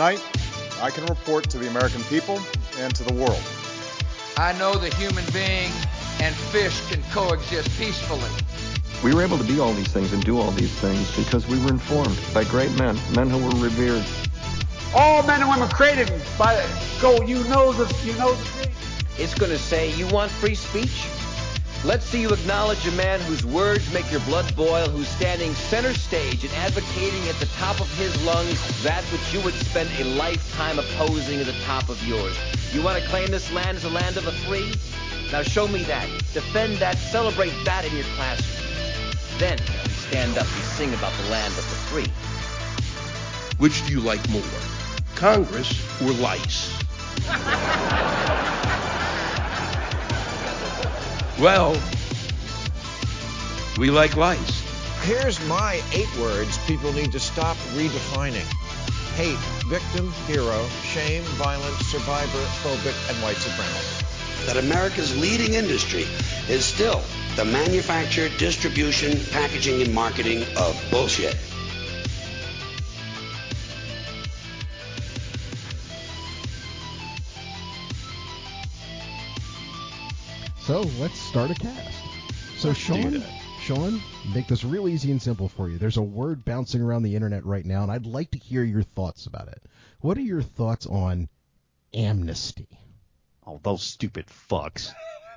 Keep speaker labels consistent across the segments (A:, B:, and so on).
A: tonight, I can report to the American people and to the world.
B: I know the human being and fish can coexist peacefully.
C: We were able to be all these things and do all these things because we were informed by great men, men who were revered.
D: All men and women created by go. You know the you know the creed.
E: It's going to say you want free speech. Let's see you acknowledge a man whose words make your blood boil, who's standing center stage and advocating at the top of his lungs that which you would spend a lifetime opposing at the top of yours. You want to claim this land as a land of the free? Now show me that. Defend that. Celebrate that in your classroom. Then you stand up and sing about the land of the free.
F: Which do you like more, Congress or lice? well, we like lice.
G: Here's my eight words people need to stop redefining hate, victim, hero, shame, violence, survivor, phobic, and white supremacy.
H: That America's leading industry is still the manufacture, distribution, packaging, and marketing of bullshit.
I: So let's start a cast. So
J: Let's
I: Sean. Sean, make this real easy and simple for you. There's a word bouncing around the internet right now, and I'd like to hear your thoughts about it. What are your thoughts on amnesty?
J: Oh, those stupid fucks.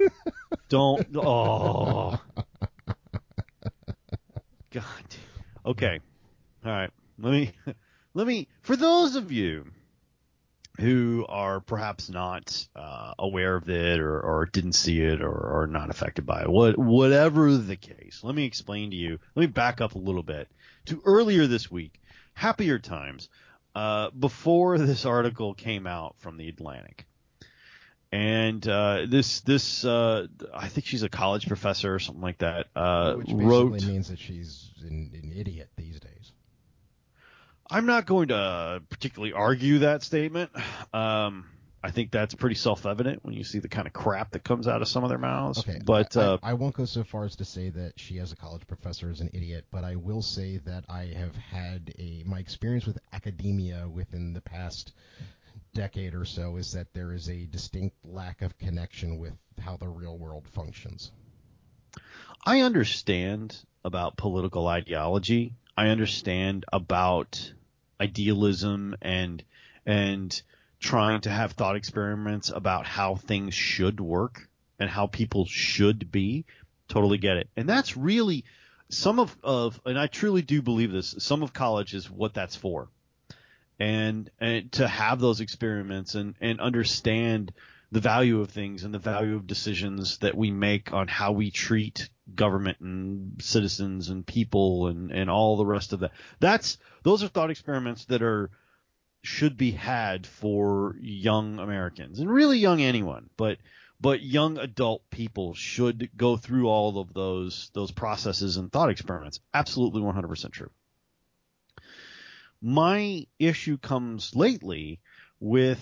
J: Don't. Oh. God. Okay. All right. Let me. Let me. For those of you who are perhaps not uh, aware of it or, or didn't see it or are not affected by it, what, whatever the case, let me explain to you. Let me back up a little bit to earlier this week, happier times, uh, before this article came out from the Atlantic. And uh, this this uh, I think she's a college professor or something like that. Uh,
I: Which basically
J: wrote
I: means that she's an, an idiot these days.
J: I'm not going to particularly argue that statement. Um, I think that's pretty self-evident when you see the kind of crap that comes out of some of their mouths.
I: Okay,
J: but
I: I,
J: uh,
I: I, I won't go so far as to say that she as a college professor is an idiot, but I will say that I have had a my experience with academia within the past decade or so is that there is a distinct lack of connection with how the real world functions.
J: I understand about political ideology. I understand about idealism and and trying to have thought experiments about how things should work and how people should be. Totally get it. And that's really some of, of and I truly do believe this, some of college is what that's for. And and to have those experiments and, and understand the value of things and the value of decisions that we make on how we treat government and citizens and people and, and all the rest of that. That's those are thought experiments that are should be had for young Americans and really young anyone, but but young adult people should go through all of those those processes and thought experiments. Absolutely 100% true. My issue comes lately with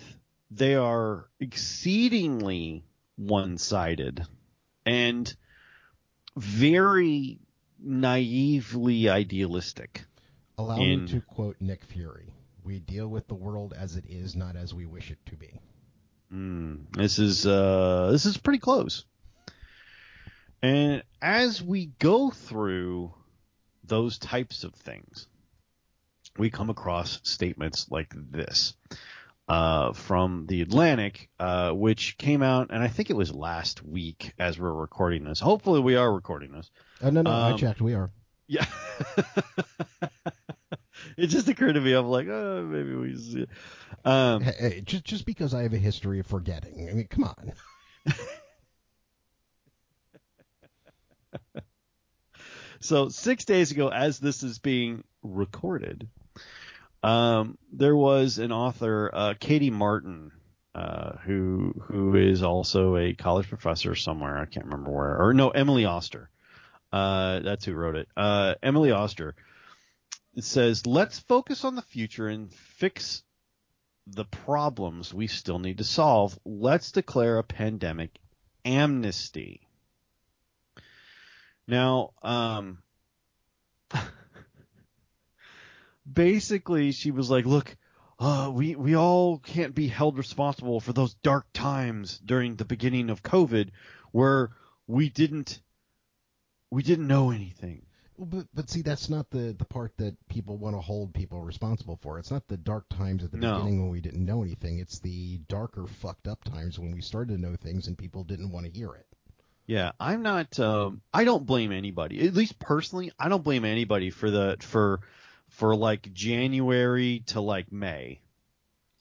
J: they are exceedingly one-sided and very naively idealistic.
I: Allow
J: in-
I: me to quote Nick Fury. We deal with the world as it is, not as we wish it to be.
J: Mm, this is uh, this is pretty close. And as we go through those types of things, we come across statements like this uh, from the Atlantic, uh, which came out, and I think it was last week as we're recording this. Hopefully, we are recording this.
I: Oh, no, no, I
J: Um,
I: checked. We are.
J: Yeah. it just occurred to me. I'm like, oh, maybe we. See. Um,
I: Hey, hey, just just because I have a history of forgetting. I mean, come on.
J: So six days ago, as this is being recorded, um, there was an author, uh, Katie Martin, uh, who who is also a college professor somewhere. I can't remember where. Or no, Emily Oster. Uh, that's who wrote it. Uh, Emily Oster. It says, "Let's focus on the future and fix the problems we still need to solve. Let's declare a pandemic amnesty." Now, um, basically, she was like, "Look, uh, we we all can't be held responsible for those dark times during the beginning of COVID, where we didn't we didn't know anything.
I: But but see, that's not the the part that people want to hold people responsible for. It's not the dark times at the
J: No.
I: beginning when we didn't know anything. It's the darker, fucked up times when we started to know things and people didn't want to hear it.
J: Yeah, I'm not. Um, I don't blame anybody. At least personally, I don't blame anybody for the for for like January to like May.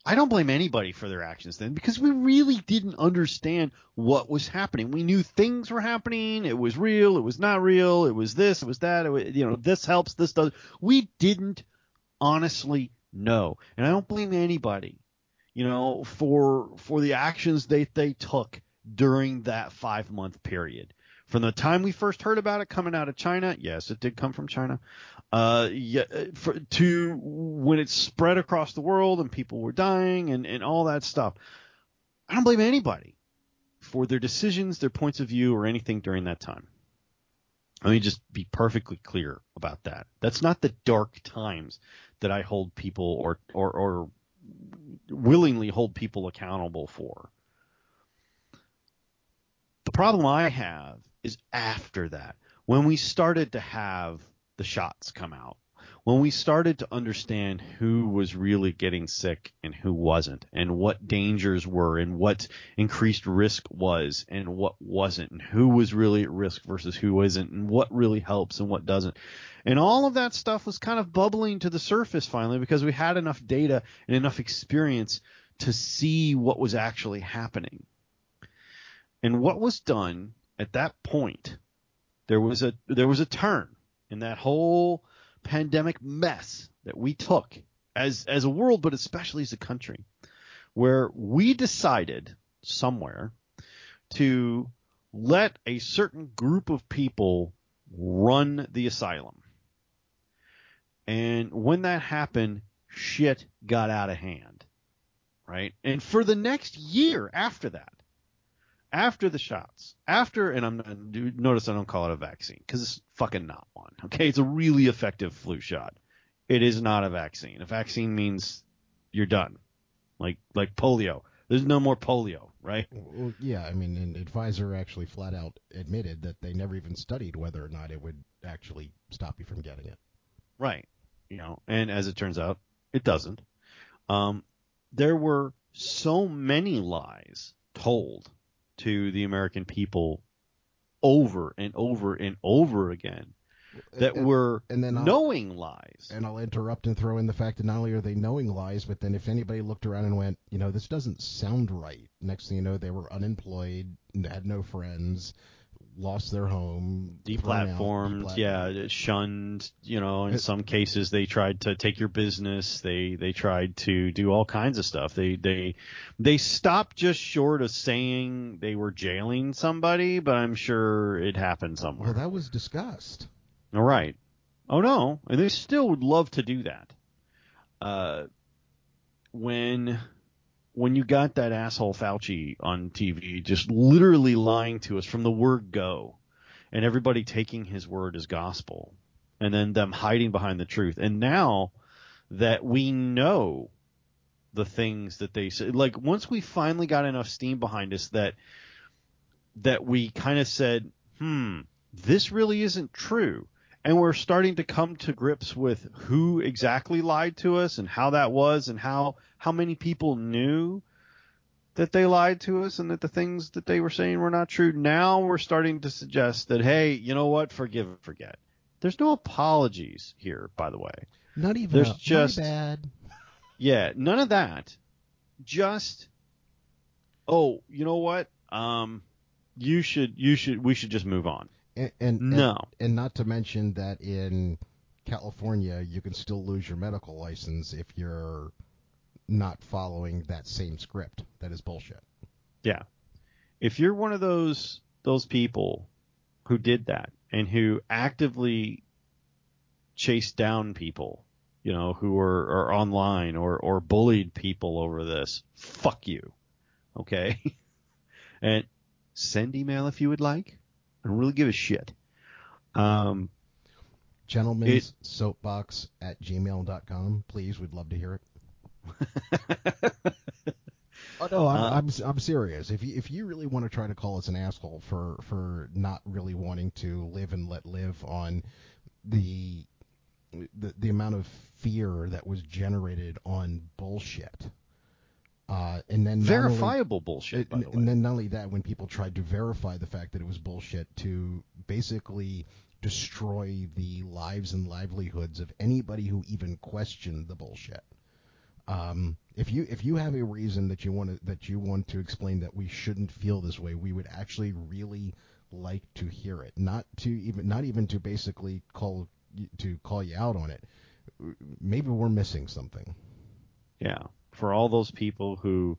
J: I don't blame anybody for their actions then because we really didn't understand what was happening. We knew things were happening. It was real. It was not real. It was this. It was that. It was, you know, this helps. This does. We didn't honestly know, and I don't blame anybody, you know, for for the actions they they took during that five month period. From the time we first heard about it coming out of China, yes, it did come from China, uh, yeah, for, to when it spread across the world and people were dying and, and all that stuff. I don't blame anybody for their decisions, their points of view, or anything during that time. Let me just be perfectly clear about that. That's not the dark times that I hold people or, or, or willingly hold people accountable for. The problem I have is after that, when we started to have the shots come out, when we started to understand who was really getting sick and who wasn't, and what dangers were, and what increased risk was, and what wasn't, and who was really at risk versus who isn't, and what really helps and what doesn't. And all of that stuff was kind of bubbling to the surface finally because we had enough data and enough experience to see what was actually happening. And what was done at that point, there was a there was a turn in that whole pandemic mess that we took as as a world, but especially as a country, where we decided somewhere to let a certain group of people run the asylum. And when that happened, shit got out of hand. Right? And for the next year after that, after the shots, after, and I'm do- notice I don't call it a vaccine because it's fucking not one. Okay, it's a really effective flu shot. It is not a vaccine. A vaccine means you're done, like like polio. There's no more polio, right?
I: Well, yeah, I mean, and Pfizer actually flat out admitted that they never even studied whether or not it would actually stop you from getting it.
J: Right. You know, and as it turns out, it doesn't. Um, there were so many lies told to the American people over and over and over again that
I: And-
J: were
I: and then I'll-
J: knowing lies.
I: And I'll interrupt and throw in the fact that not only are they knowing lies, but then if anybody looked around and went, you know, this doesn't sound right. Next thing you know, they were unemployed, had no friends, lost their home, thrown out,
J: Deplatformed,
I: deplatformed.
J: yeah, shunned. You know, in some cases they tried to take your business. They they tried to do all kinds of stuff. They they they stopped just short of saying they were jailing somebody, but I'm sure it happened somewhere.
I: Well, that was discussed.
J: All right. Oh no, and they still would love to do that. Uh, when when you got that asshole Fauci on TV, just literally lying to us from the word go, and everybody taking his word as gospel, and then them hiding behind the truth, and now that we know the things that they said, like once we finally got enough steam behind us that that we kind of said, hmm, this really isn't true. And we're starting to come to grips with who exactly lied to us and how that was and how, how many people knew that they lied to us and that the things that they were saying were not true. Now we're starting to suggest that, hey, you know what? Forgive and forget. There's no apologies here, by the way.
I: Not even
J: There's
I: a,
J: just-
I: bad.
J: Yeah, none of that. Just oh, you know what? Um you should you should we should just move on.
I: And, and
J: No.
I: and, and not to mention that in California, you can still lose your medical license if you're not following that same script. That is bullshit.
J: Yeah. If you're one of those those people who did that and who actively chased down people, you know, who are, are online or, or bullied people over this, fuck you. Okay? and send email if you would like. I don't really give a shit. Um,
I: Gentleman's Soapbox at gmail.com. Please, we'd love to hear it. Oh no, I'm,
J: Uh,
I: I'm I'm serious. If you if you really want to try to call us an asshole for for not really wanting to live and let live on the the the amount of fear that was generated on bullshit, uh, and then not only-
J: Verifiable bullshit,
I: and,
J: the
I: and then not only that, when people tried to verify the fact that it was bullshit, to basically destroy the lives and livelihoods of anybody who even questioned the bullshit. Um, if you if you have a reason that you want to that you want to explain that we shouldn't feel this way, we would actually really like to hear it. Not to even not even to basically call to call you out on it. Maybe we're missing something.
J: Yeah, for all those people who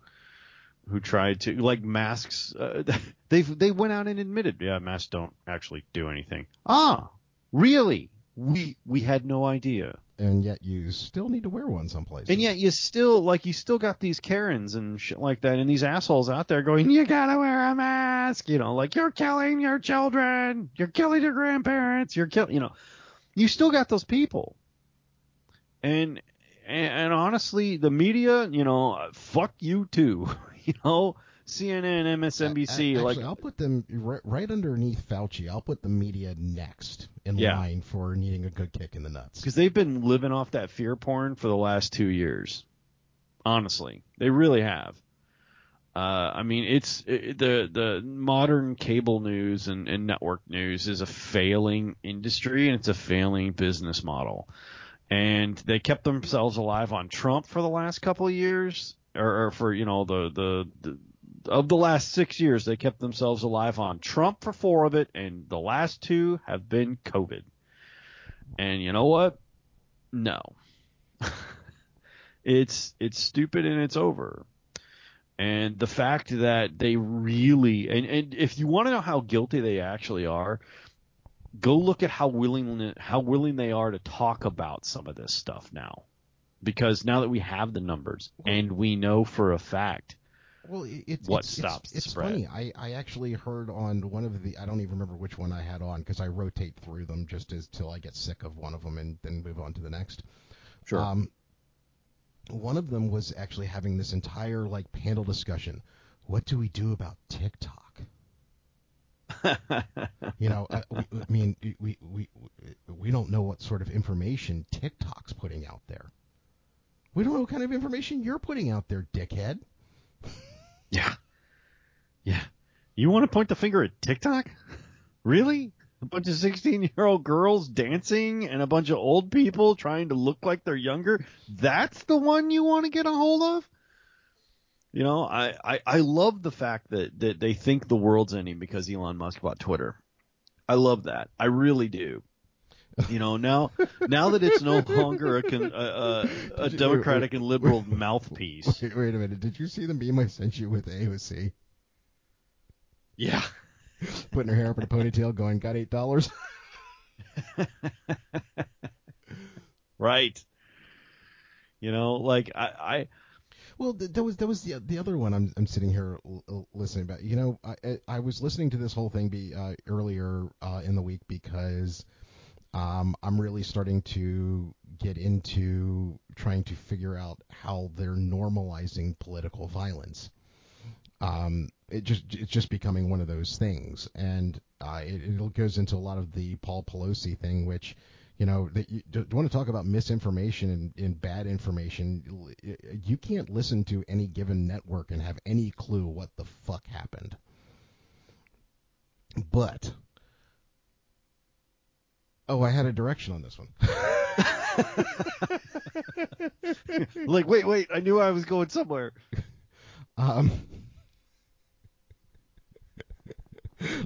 J: who tried to like masks, uh, they they went out and admitted, yeah, masks don't actually do anything. Ah, really? We we had no idea.
I: And yet you still need to wear one someplace.
J: And yet you still like you still got these Karens and shit like that, and these assholes out there going, "You gotta wear a mask," you know, like you're killing your children, you're killing your grandparents, you're killing, you know, you still got those people. And and, and honestly, the media, you know, fuck you too, you know, CNN, MSNBC,
I: Actually,
J: like
I: I'll put them right, right underneath Fauci. I'll put the media next in
J: Yeah.
I: line for needing a good kick in the nuts.
J: because they've been living off that fear porn for the last two years. Honestly, they really have. Uh, I mean, it's it, the the modern cable news and, and network news is a failing industry and it's a failing business model. And they kept themselves alive on Trump for the last couple of years, or, or for you know the, the the of the last six years, they kept themselves alive on Trump for four of it, and the last two have been COVID. And you know what? No. it's it's stupid and it's over. And the fact that they really and, and if you want to know how guilty they actually are, go look at how willing how willing they are to talk about some of this stuff now. Because now that we have the numbers and we know for a fact
I: Well, it's
J: what
I: it's,
J: stops
I: it's, it's funny. I, I actually heard on one of the I don't even remember which one I had on because I rotate through them just as till I get sick of one of them and then move on to the next.
J: Sure.
I: Um, one of them was actually having this entire like panel discussion. What do we do about TikTok? You know, I, I mean, we, we we don't know what sort of information TikTok's putting out there. We don't know what kind of information you're putting out there, dickhead.
J: Yeah. Yeah. You want to point the finger at TikTok? Really? A bunch of 16 year old girls dancing and a bunch of old people trying to look like they're younger? That's the one you want to get a hold of? You know, I, I, I love the fact that, that they think the world's ending because Elon Musk bought Twitter. I love that. I really do. You know, now now that it's no longer a con, a, a, a
I: you-
J: democratic
I: wait,
J: and liberal
I: wait,
J: mouthpiece.
I: Wait, wait a minute. Did you see the meme I sent you with AOC
J: Yeah.
I: putting her hair up in a ponytail, going, "Got eight dollars"?
J: Right. You know, like I, I
I: Well, th- that was that was the the other one I'm I'm sitting here l- listening about. You know, I I- I was listening to this whole thing be uh, earlier uh, in the week because um, I'm really starting to get into trying to figure out how they're normalizing political violence. Um, it just it's just becoming one of those things, and uh, it, it goes into a lot of the Paul Pelosi thing, which you know that you, want to talk about misinformation and, and bad information? You can't listen to any given network and have any clue what the fuck happened. But oh i had a direction on this one.
J: Like wait, wait, I knew I was going somewhere.
I: um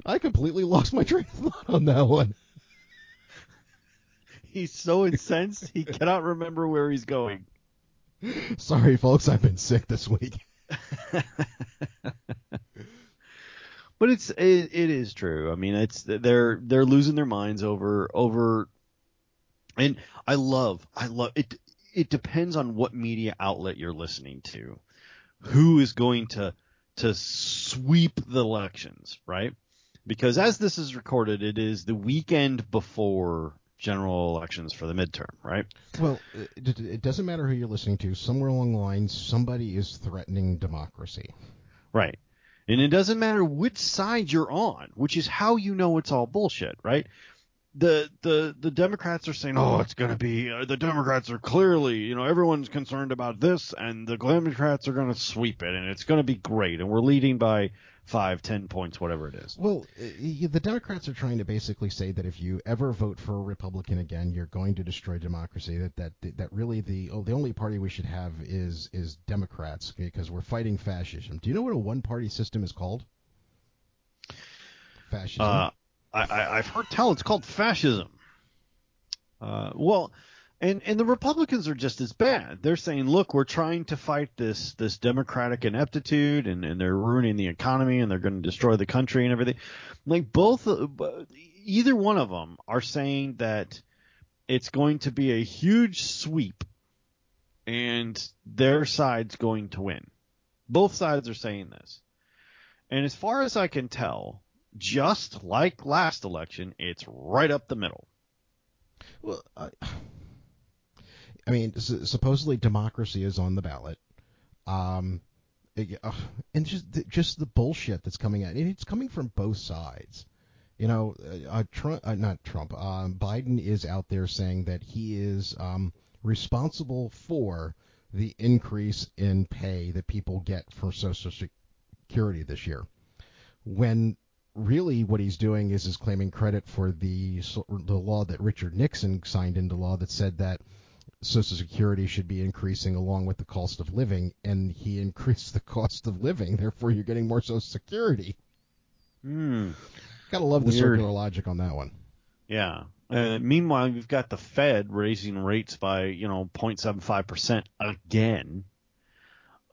I: i completely lost my train of thought on that one
J: He's so incensed he cannot remember where he's going.
I: sorry folks i've been sick this week
J: But it's it, it is true. I mean, it's they're they're losing their minds over over and I love I love it it depends on what media outlet you're listening to. Who is going to to sweep the elections, right? Because as this is recorded, it is the weekend before general elections for the midterm, right?
I: Well, it, it doesn't matter who you're listening to. Somewhere along the line, somebody is threatening democracy.
J: Right. And it doesn't matter which side you're on, which is how you know it's all bullshit, right? The the the Democrats are saying, "Oh, it's going to be uh, the Democrats are clearly, you know, everyone's concerned about this and the Democrats are going to sweep it and it's going to be great and we're leading by five, ten points, whatever it is.
I: Well, uh, the Democrats are trying to basically say that if you ever vote for a Republican again, you're going to destroy democracy. That that that really the oh, the only party we should have is is Democrats because we're fighting fascism. Do you know what a one party system is called? Fascism.
J: Uh, I, have heard tell it's called fascism. Uh, well, and and the Republicans are just as bad. They're saying, look, we're trying to fight this this democratic ineptitude, and, and they're ruining the economy, and they're going to destroy the country and everything. Like both, either one of them are saying that it's going to be a huge sweep, and their side's going to win. Both sides are saying this, and as far as I can tell, just like last election, it's right up the middle.
I: Well, I, I mean, supposedly democracy is on the ballot. Um, uh, and just just the bullshit that's coming out. And it's coming from both sides. You know, uh, uh, Trump, uh, not Trump. Um, Biden is out there saying that he is um, responsible for the increase in pay that people get for Social Security this year. When really what he's doing is is claiming credit for the the law that Richard Nixon signed into law that said that Social Security should be increasing along with the cost of living, and he increased the cost of living. Therefore, you're getting more Social Security.
J: Hmm.
I: Gotta love the Weird. circular logic on that one.
J: Yeah. Uh, meanwhile, you've got the Fed raising rates by you know 0.75 percent again,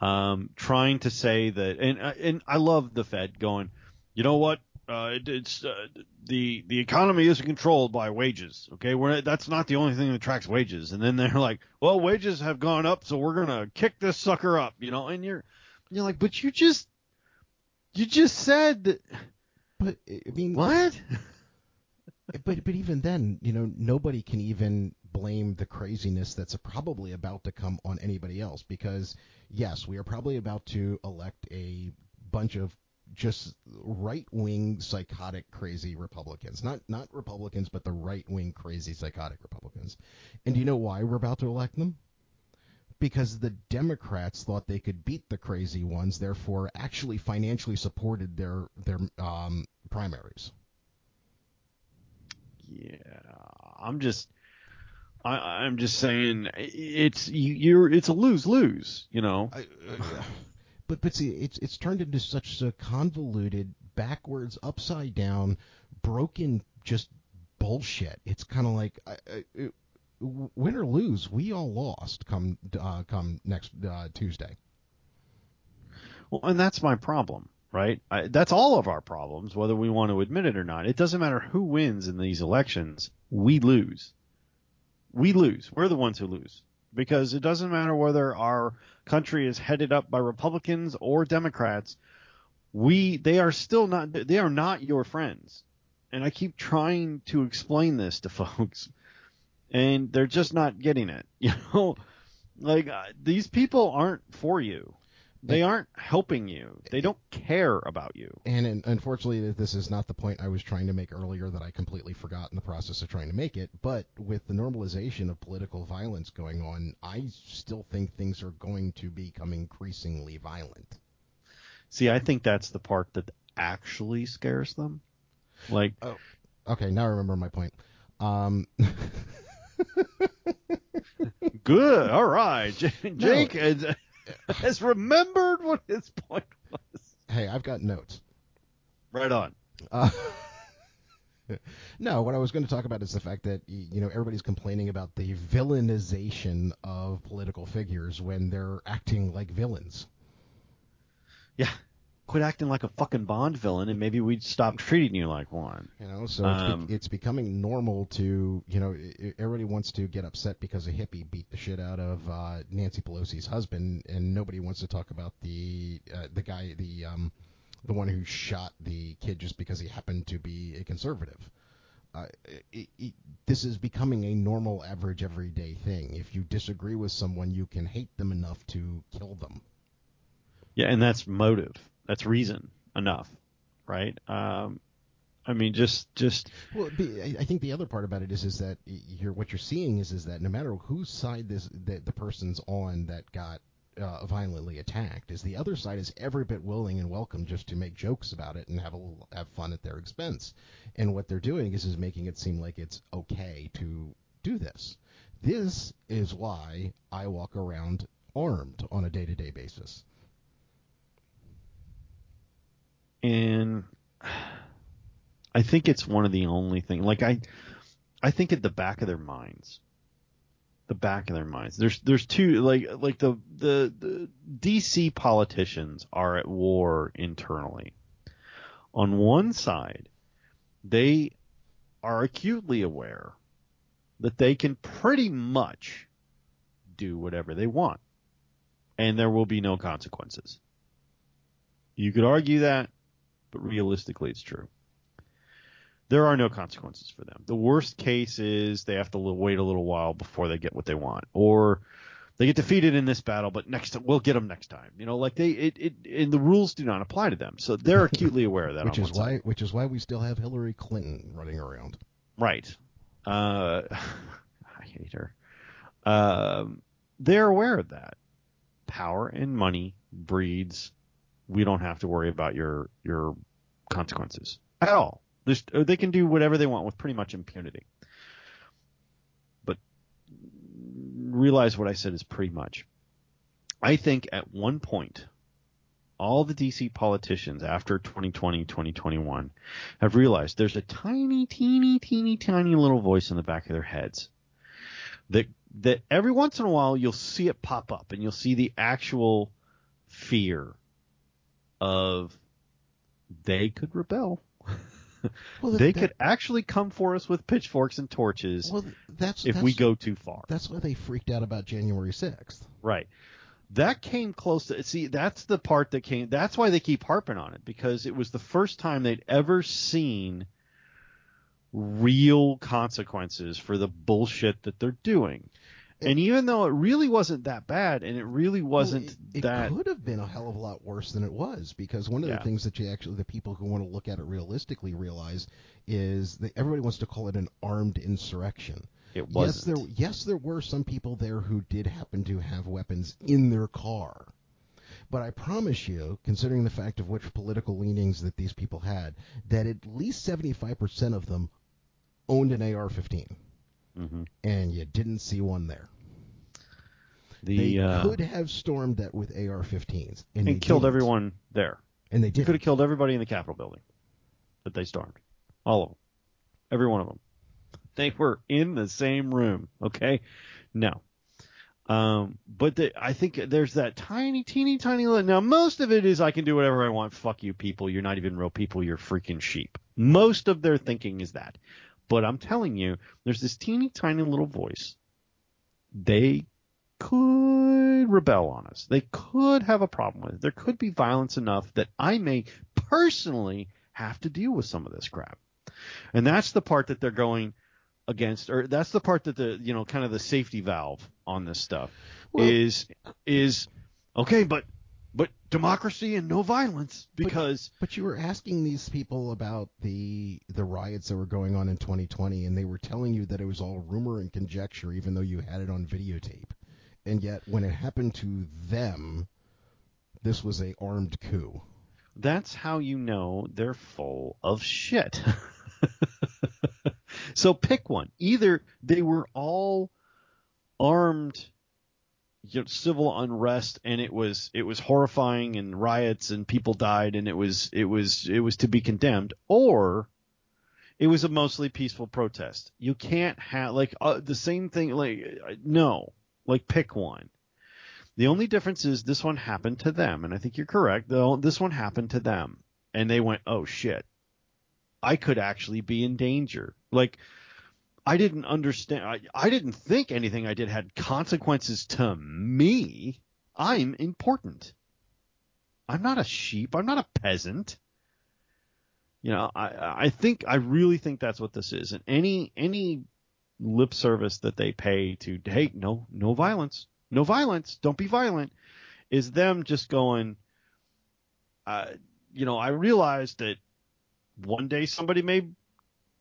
J: um, trying to say that, and and I love the Fed going, you know what? Uh, it, it's uh, the the economy isn't controlled by wages. Okay, we're that's not the only thing that tracks wages. And then they're like, well, wages have gone up, so we're gonna kick this sucker up, you know. And you're you're like, but you just you just said that.
I: But I mean,
J: what?
I: but but even then, you know, nobody can even blame the craziness that's probably about to come on anybody else because yes, we are probably about to elect a bunch of just right wing psychotic crazy Republicans. Not not Republicans, but the right wing crazy psychotic Republicans. And do you know why we're about to elect them? Because the Democrats thought they could beat the crazy ones, therefore actually financially supported their their um, primaries.
J: Yeah, I'm just I, am just saying it's you, are it's a lose lose, you know. I, uh,
I: but but see, it's it's turned into such a convoluted, backwards, upside down, broken, just bullshit. It's kind of like. I, I, win or lose, we all lost come uh, come next uh, Tuesday.
J: Well, and that's my problem, right? I, that's all of our problems, whether we want to admit it or not. It doesn't matter who wins in these elections, we lose. We lose. We're the ones who lose because it doesn't matter whether our country is headed up by Republicans or Democrats. We they are still not they are not your friends. And I keep trying to explain this to folks and they're just not getting it. You know, like uh, these people aren't for you. They aren't helping you. They don't care about you.
I: And, unfortunately, this is not the point I was trying to make earlier that I completely forgot in the process of trying to make it. But with the normalization of political violence going on, I still think things are going to become increasingly violent.
J: See, I think that's the part that actually scares them. Like,
I: oh, okay, now I remember my point. Um,
J: Good. All right, Jake. No. has remembered what his point was.
I: Hey, I've got notes.
J: Right on.
I: Uh, no, what I was going to talk about is the fact that you know everybody's complaining about the villainization of political figures when they're acting like villains.
J: Yeah, quit acting like a fucking Bond villain, and maybe we'd stop treating you like one.
I: You know, so it's, um, be, it's becoming normal to, you know, everybody wants to get upset because a hippie beat the shit out of uh, Nancy Pelosi's husband, and nobody wants to talk about the uh, the guy, the um, the one who shot the kid just because he happened to be a conservative. uh, it, it, this is becoming a normal, average, everyday thing. If you disagree with someone, you can hate them enough to kill them.
J: Yeah, and that's motive. That's reason enough, right? Um, I mean, just just.
I: Well, I think the other part about it is is that you're what you're seeing is is that no matter whose side this the, the person's on that got uh, violently attacked, is the other side is every bit willing and welcome just to make jokes about it and have a have fun at their expense. And what they're doing is is making it seem like it's okay to do this. This is why I walk around armed on a day to day basis.
J: And I think it's one of the only things. Like I, I think at the back of their minds, the back of their minds, there's there's two like like the the the DC politicians are at war internally. On one side, they are acutely aware that they can pretty much do whatever they want, and there will be no consequences. You could argue that, but realistically, it's true there are no consequences for them. The worst case is they have to wait a little while before they get what they want, or they get defeated in this battle, but next time, we'll get them next time. You know, like they it, it and the rules do not apply to them, so they're acutely aware of that.
I: which is why
J: side.
I: which is why we still have Hillary Clinton running around.
J: Right. Uh, I hate her. Um, they're aware of that. Power and money breeds. We don't have to worry about your your consequences at all. There's, uh, they can do whatever they want with pretty much impunity. But realize what I said is pretty much. I think at one point, all the DC politicians after 2020, 2021 have realized there's a tiny, teeny, teeny, tiny little voice in the back of their heads that that every once in a while you'll see it pop up and you'll see the actual fear of they could rebel. well, they that, could actually come for us with pitchforks and torches well, that's, if
I: that's,
J: we go too far.
I: That's why they freaked out about January 6th.
J: Right. That came close to see that's the part that came that's why they keep harping on it because it was the first time they'd ever seen real consequences for the bullshit that they're doing and even though it really wasn't that bad, and it really wasn't
I: well, it, it
J: that,
I: could have been a hell of a lot worse than it was. Because one of
J: yeah.
I: the things that you actually, the people who want to look at it realistically realize is that everybody wants to call it an armed insurrection.
J: It wasn't.
I: Yes, there, yes, there were some people there who did happen to have weapons in their car. But I promise you, considering the fact of which political leanings that these people had, that at least 75% of them owned an AR-15.
J: Mm-hmm.
I: And you didn't see one there.
J: The,
I: they
J: uh,
I: could have stormed that with AR-15s and,
J: and killed
I: didn't.
J: everyone there.
I: And they did.
J: could have killed everybody in the Capitol building that they stormed. All of them. Every one of them. They were in the same room. Okay. No. Um, but the, I think there's that tiny, teeny, tiny. Little. Now, most of it is I can do whatever I want. Fuck you, people. You're not even real people. You're freaking sheep. Most of their thinking is that. But I'm telling you, there's this teeny, tiny little voice. They could rebel on us. They could have a problem with it. There could be violence enough that I may personally have to deal with some of this crap. And that's the part that they're going against, or that's the part that the, you know, kind of the safety valve on this stuff well, is, is, okay, but, but democracy and no violence because.
I: But, but you were asking these people about the, the riots that were going on in 2020 and they were telling you that it was all rumor and conjecture even though you had it on videotape and yet when it happened to them, this was a armed coup.
J: That's how you know they're full of shit. so pick one. Either they were all armed you know, civil unrest and it was it was horrifying and riots and people died and it was it was it was to be condemned or it was a mostly peaceful protest. You can't have like uh, the same thing like no. Like pick one. The only difference is this one happened to them, and I think you're correct. Though this one happened to them, and they went, "Oh shit, I could actually be in danger." Like I didn't understand. I, I didn't think anything I did had consequences to me. I'm important. I'm not a sheep. I'm not a peasant. You know, I I think I really think that's what this is. And any any lip service that they pay to hey no no violence no violence don't be violent is them just going uh, you know I realize that one day somebody may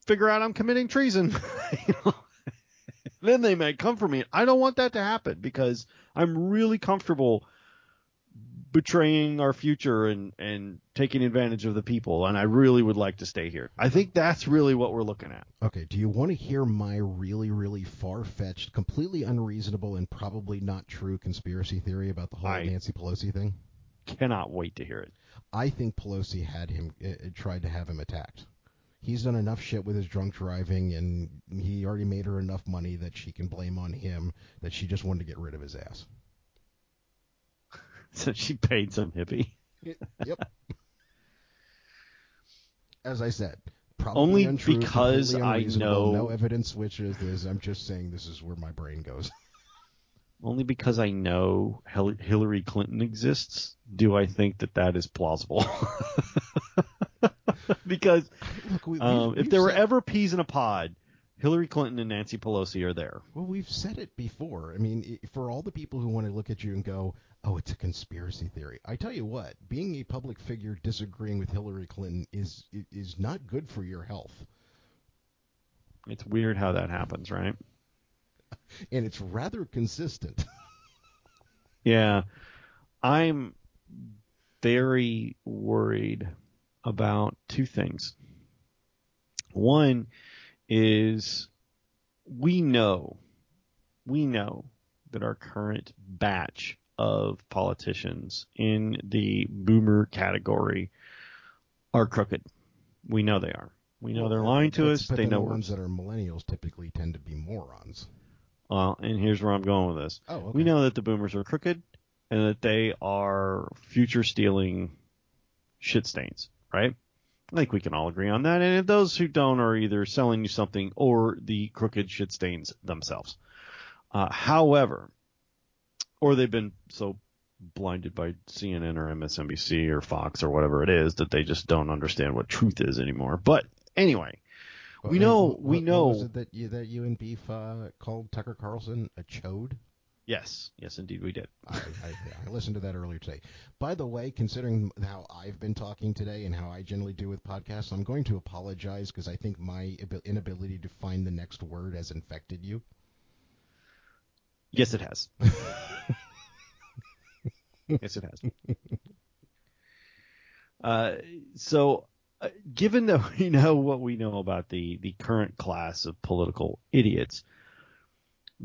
J: figure out I'm committing treason you know? then they may come for me I don't want that to happen because I'm really comfortable betraying our future and and taking advantage of the people and I really would like to stay here. I think that's really what we're looking at.
I: Okay, do you want to hear my really really far-fetched, completely unreasonable and probably not true conspiracy theory about the whole
J: I-
I: Nancy Pelosi thing?
J: Cannot wait to hear it.
I: I think Pelosi had him uh, tried to have him attacked. He's done enough shit with his drunk driving and he already made her enough money that she can blame on him that she just wanted to get rid of his ass.
J: So she paid some hippie.
I: Yep. As I said, probably
J: Only
I: untrue,
J: because I know-
I: no evidence which is this. I'm just saying this is where my brain goes.
J: Only because I know Hil- Hillary Clinton exists, do I think that that is plausible. because
I: Look, we,
J: um, if there were ever peas in a pod, Hillary Clinton and Nancy Pelosi are there.
I: Well, we've said it before. I mean, for all the people who want to look at you and go, "Oh, it's a conspiracy theory," I tell you what, being a public figure disagreeing with Hillary Clinton is is not good for your health,
J: It's weird how that happens, right?
I: and it's rather consistent.
J: Yeah. I'm very worried about two things. One is we know, we know that our current batch of politicians in the boomer category are crooked. We know they are. We know they're lying to us.
I: But
J: they know
I: the ones that are millennials typically tend to be morons.
J: Well, and here's where I'm going with this.
I: Oh, okay.
J: We know that the boomers are crooked and that they are future stealing shit stains, right? I think we can all agree on that. And if those who don't are either selling you something or the crooked shit stains themselves. Uh, however, or they've been so blinded by CNN or MSNBC or Fox or whatever it is that they just don't understand what truth is anymore. But anyway, we
I: Well,
J: know,
I: and
J: we know.
I: What was it that you that you and Beef uh, called Tucker Carlson a chode?
J: Yes, yes, indeed, we did.
I: I, I, I listened to that earlier today. By the way, considering how I've been talking today and how I generally do with podcasts, I'm going to apologize because I think my inability to find the next word has infected you.
J: Yes, it has. yes, it has. Uh, so, uh, given that we know what we know about the, the current class of political idiots,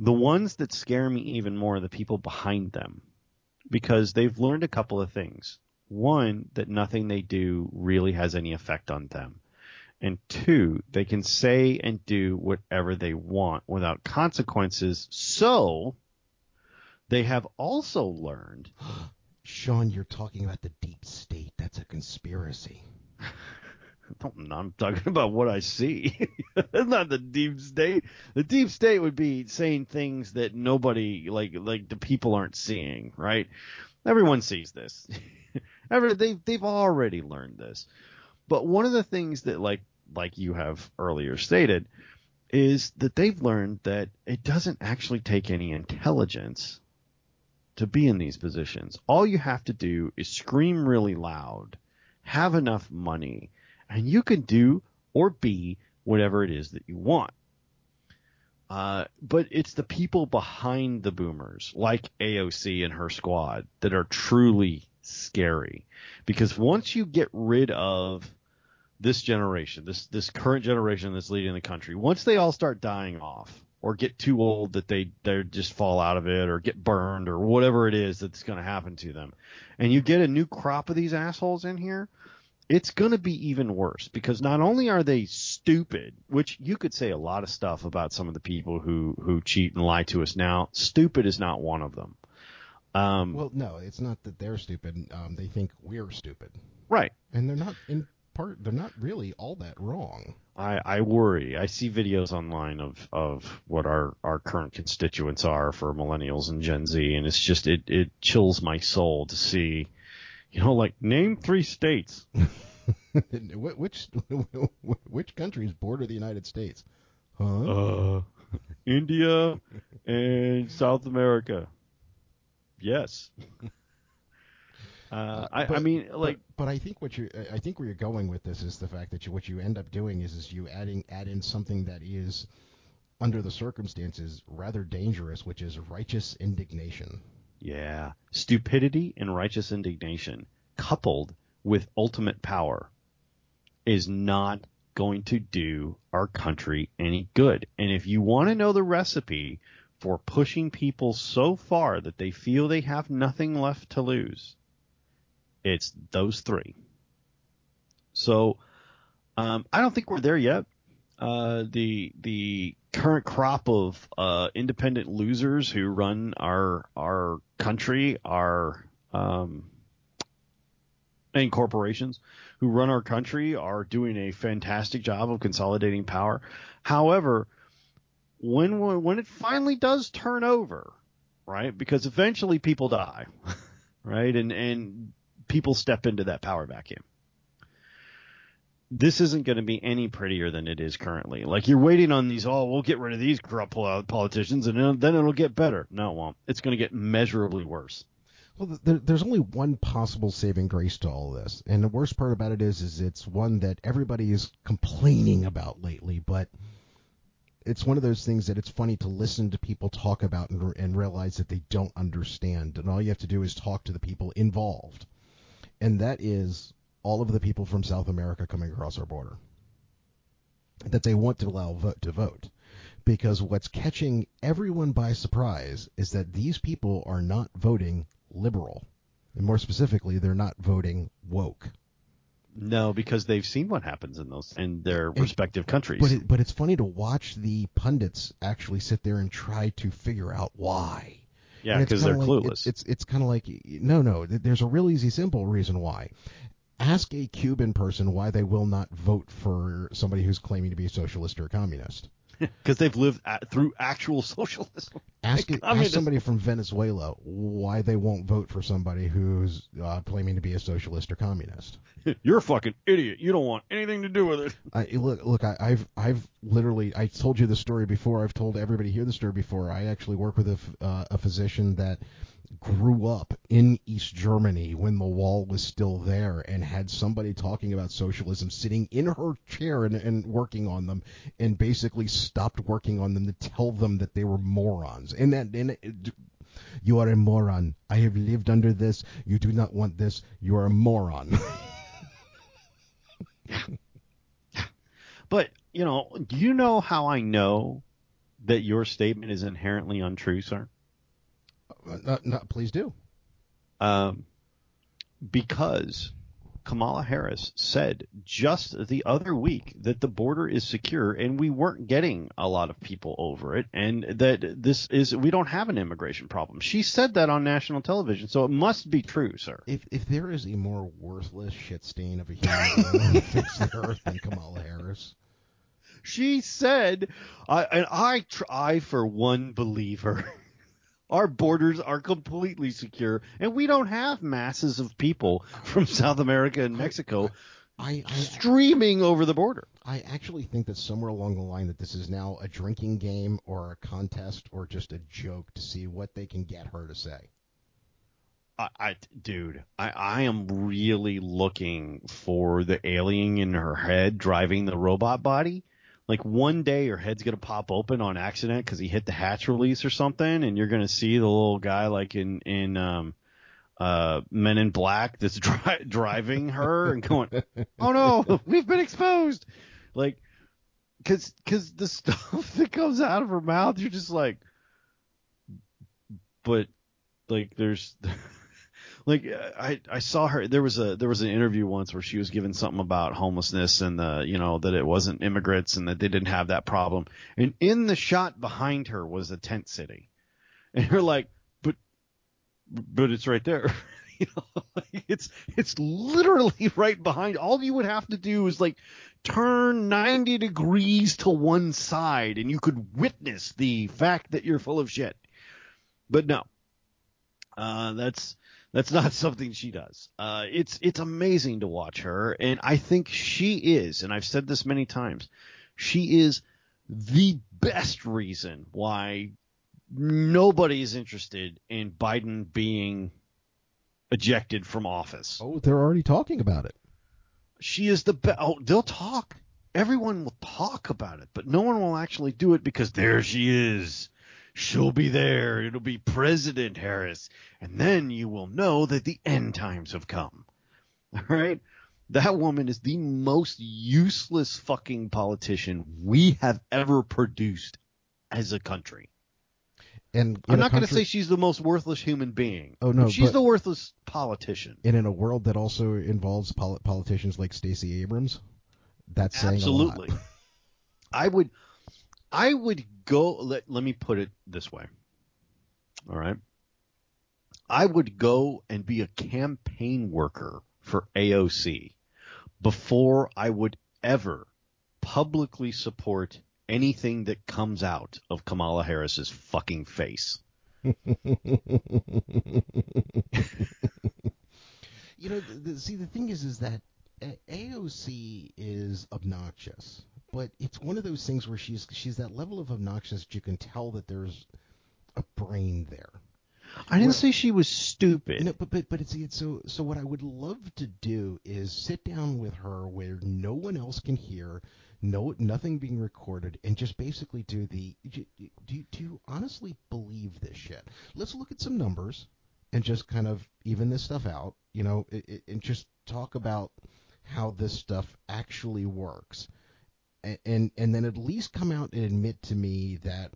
J: the ones that scare me even more are the people behind them because they've learned a couple of things. One, that nothing they do really has any effect on them. And two, they can say and do whatever they want without consequences. So they have also learned.
I: Sean, you're talking about the deep state. That's a conspiracy.
J: No, I'm talking about what I see. That's not the deep state. The deep state would be saying things that nobody, like, like the people aren't seeing, right? Everyone sees this. Every, they've, they've already learned this. But one of the things that, like, like you have earlier stated, is that they've learned that it doesn't actually take any intelligence to be in these positions. All you have to do is scream really loud, have enough money, and you can do or be whatever it is that you want. Uh, but it's the people behind the boomers, like AOC and her squad, that are truly scary. Because once you get rid of this generation, this this current generation that's leading the country, once they all start dying off or get too old that they they just fall out of it or get burned or whatever it is that's going to happen to them, and you get a new crop of these assholes in here, it's going to be even worse because not only are they stupid, which you could say a lot of stuff about some of the people who who cheat and lie to us now. Stupid is not one of them. Um,
I: Well, no, it's not that they're stupid. Um, they think we're stupid,
J: right.
I: and they're not in part. They're not really all that wrong.
J: I, I worry. I see videos online of, of what our, our current constituents are for millennials and Gen Z, and it's just it, it chills my soul to see, you know, like name three states.
I: which which countries border the United States? Huh?
J: Uh, India and South America. Yes. Uh, I,
I: But-
J: I mean, like,
I: but, but I think what you I think where you're going with this is the fact that you, what you end up doing is is you adding add in something that is under the circumstances rather dangerous, which is righteous indignation.
J: Yeah, stupidity and righteous indignation coupled with ultimate power is not going to do our country any good. And if you want to know the recipe for pushing people so far that they feel they have nothing left to lose, it's those three. So um, I don't think we're there yet. Uh, the the current crop of uh, independent losers who run our our country are um, and corporations who run our country are doing a fantastic job of consolidating power. However, when when it finally does turn over, right? Because eventually people die, right? And and people step into that power vacuum. This isn't going to be any prettier than it is currently. Like you're waiting on these, oh, we'll get rid of these corrupt politicians, and then- it'll get better. No, it won't. It's going to get measurably worse.
I: Well, there, there's only one possible saving grace to all this, and the worst part about it is, is it's one that everybody is complaining about lately. But it's one of those things that it's funny to listen to people talk about and, and realize that they don't understand. And all you have to do is talk to the people involved, and that is all of the people from South America coming across our border that they want to allow vote to vote. Because what's catching everyone by surprise is that these people are not voting liberal. And more specifically, they're not voting woke.
J: No, because they've seen what happens in those in their respective countries.
I: But it, but it's funny to watch the pundits actually sit there and try to figure out why.
J: yeah, because they're
I: like-
J: clueless.
I: It's it's, it's kind of like no no. There's a real easy simple reason why. Ask a Cuban person why they will not vote for somebody who's claiming to be a socialist or a communist.
J: Because they've lived at, through actual socialism.
I: Ask, ask somebody from Venezuela why they won't vote for somebody who's uh, claiming to be a socialist or communist.
J: You're a fucking idiot. You don't want anything to do with it.
I: I, look, look, I, I've, I've literally, I told you the story before. I've told everybody here the story before. I actually work with a, uh, a physician that grew up in East Germany when the wall was still there and had somebody talking about socialism sitting in her chair and, and working on them and basically stopped working on them to tell them that they were morons. And that, and it, you are a moron. I have lived under this. You do not want this. You are a moron.
J: But, you know, do you know how I know that your statement is inherently untrue, sir?
I: Not, not, please do.
J: Um, because Kamala Harris said just the other week that the border is secure and we weren't getting a lot of people over it and that this is we don't have an immigration problem. She said that on national television, so it must be true, sir.
I: If if there is a more worthless shit stain of a human being on the face of the earth than Kamala Harris,
J: She said, I, and I, tr- I for one believe her. Our borders are completely secure, and we don't have masses of people from South America and Mexico
I: I, I
J: streaming over the border.
I: I actually think that somewhere along the line that this is now a drinking game or a contest or just a joke to see what they can get her to say.
J: I, I dude, I, I am really looking for the alien in her head driving the robot body. Like one day her head's gonna pop open on accident because he hit the hatch release or something, and you're gonna see the little guy like in in um uh Men in Black that's dri- driving her and going, oh no, we've been exposed. Like, cause cause the stuff that comes out of her mouth, you're just like, but like there's like I I saw her there was a there was an interview once where she was given something about homelessness and the you know that it wasn't immigrants and that they didn't have that problem. And in the shot behind her was a tent city and you're like but but it's right there. You know like it's it's literally right behind. All you would have to do is like turn 90 degrees to one side and you could witness the fact that you're full of shit. But no. Uh, that's That's not something she does. Uh, it's it's amazing to watch her, and I think she is, and I've said this many times, she is the best reason why nobody is interested in Biden being ejected from office.
I: Oh, they're already talking about it.
J: She is the best. Oh, they'll talk. Everyone will talk about it, but no one will actually do it because there she is. She'll be there. It'll be President Harris. And then you will know that the end times have come. All right? That woman is the most useless fucking politician we have ever produced as a country.
I: And
J: I'm not going to say she's the most worthless human being.
I: Oh no,
J: she's the worthless politician.
I: And in a world that also involves pol- politicians like Stacey Abrams, that's saying
J: absolutely. I would, I would go. Let let me put it this way. All right. I would go and be a campaign worker for AOC before I would ever publicly support anything that comes out of Kamala Harris's fucking face.
I: you know, the, see, the thing is, is that AOC is obnoxious, but it's one of those things where she's she's that level of obnoxious that you can tell that there's a brain there.
J: I didn't where, say she was stupid.
I: No, but but but it's, it's so so. What I would love to do is sit down with her where no one else can hear, no nothing being recorded, and just basically do the. Do, do, do you honestly believe this shit? Let's look at some numbers and just kind of even this stuff out, you know, it, it, and just talk about how this stuff actually works, and, and and then at least come out and admit to me that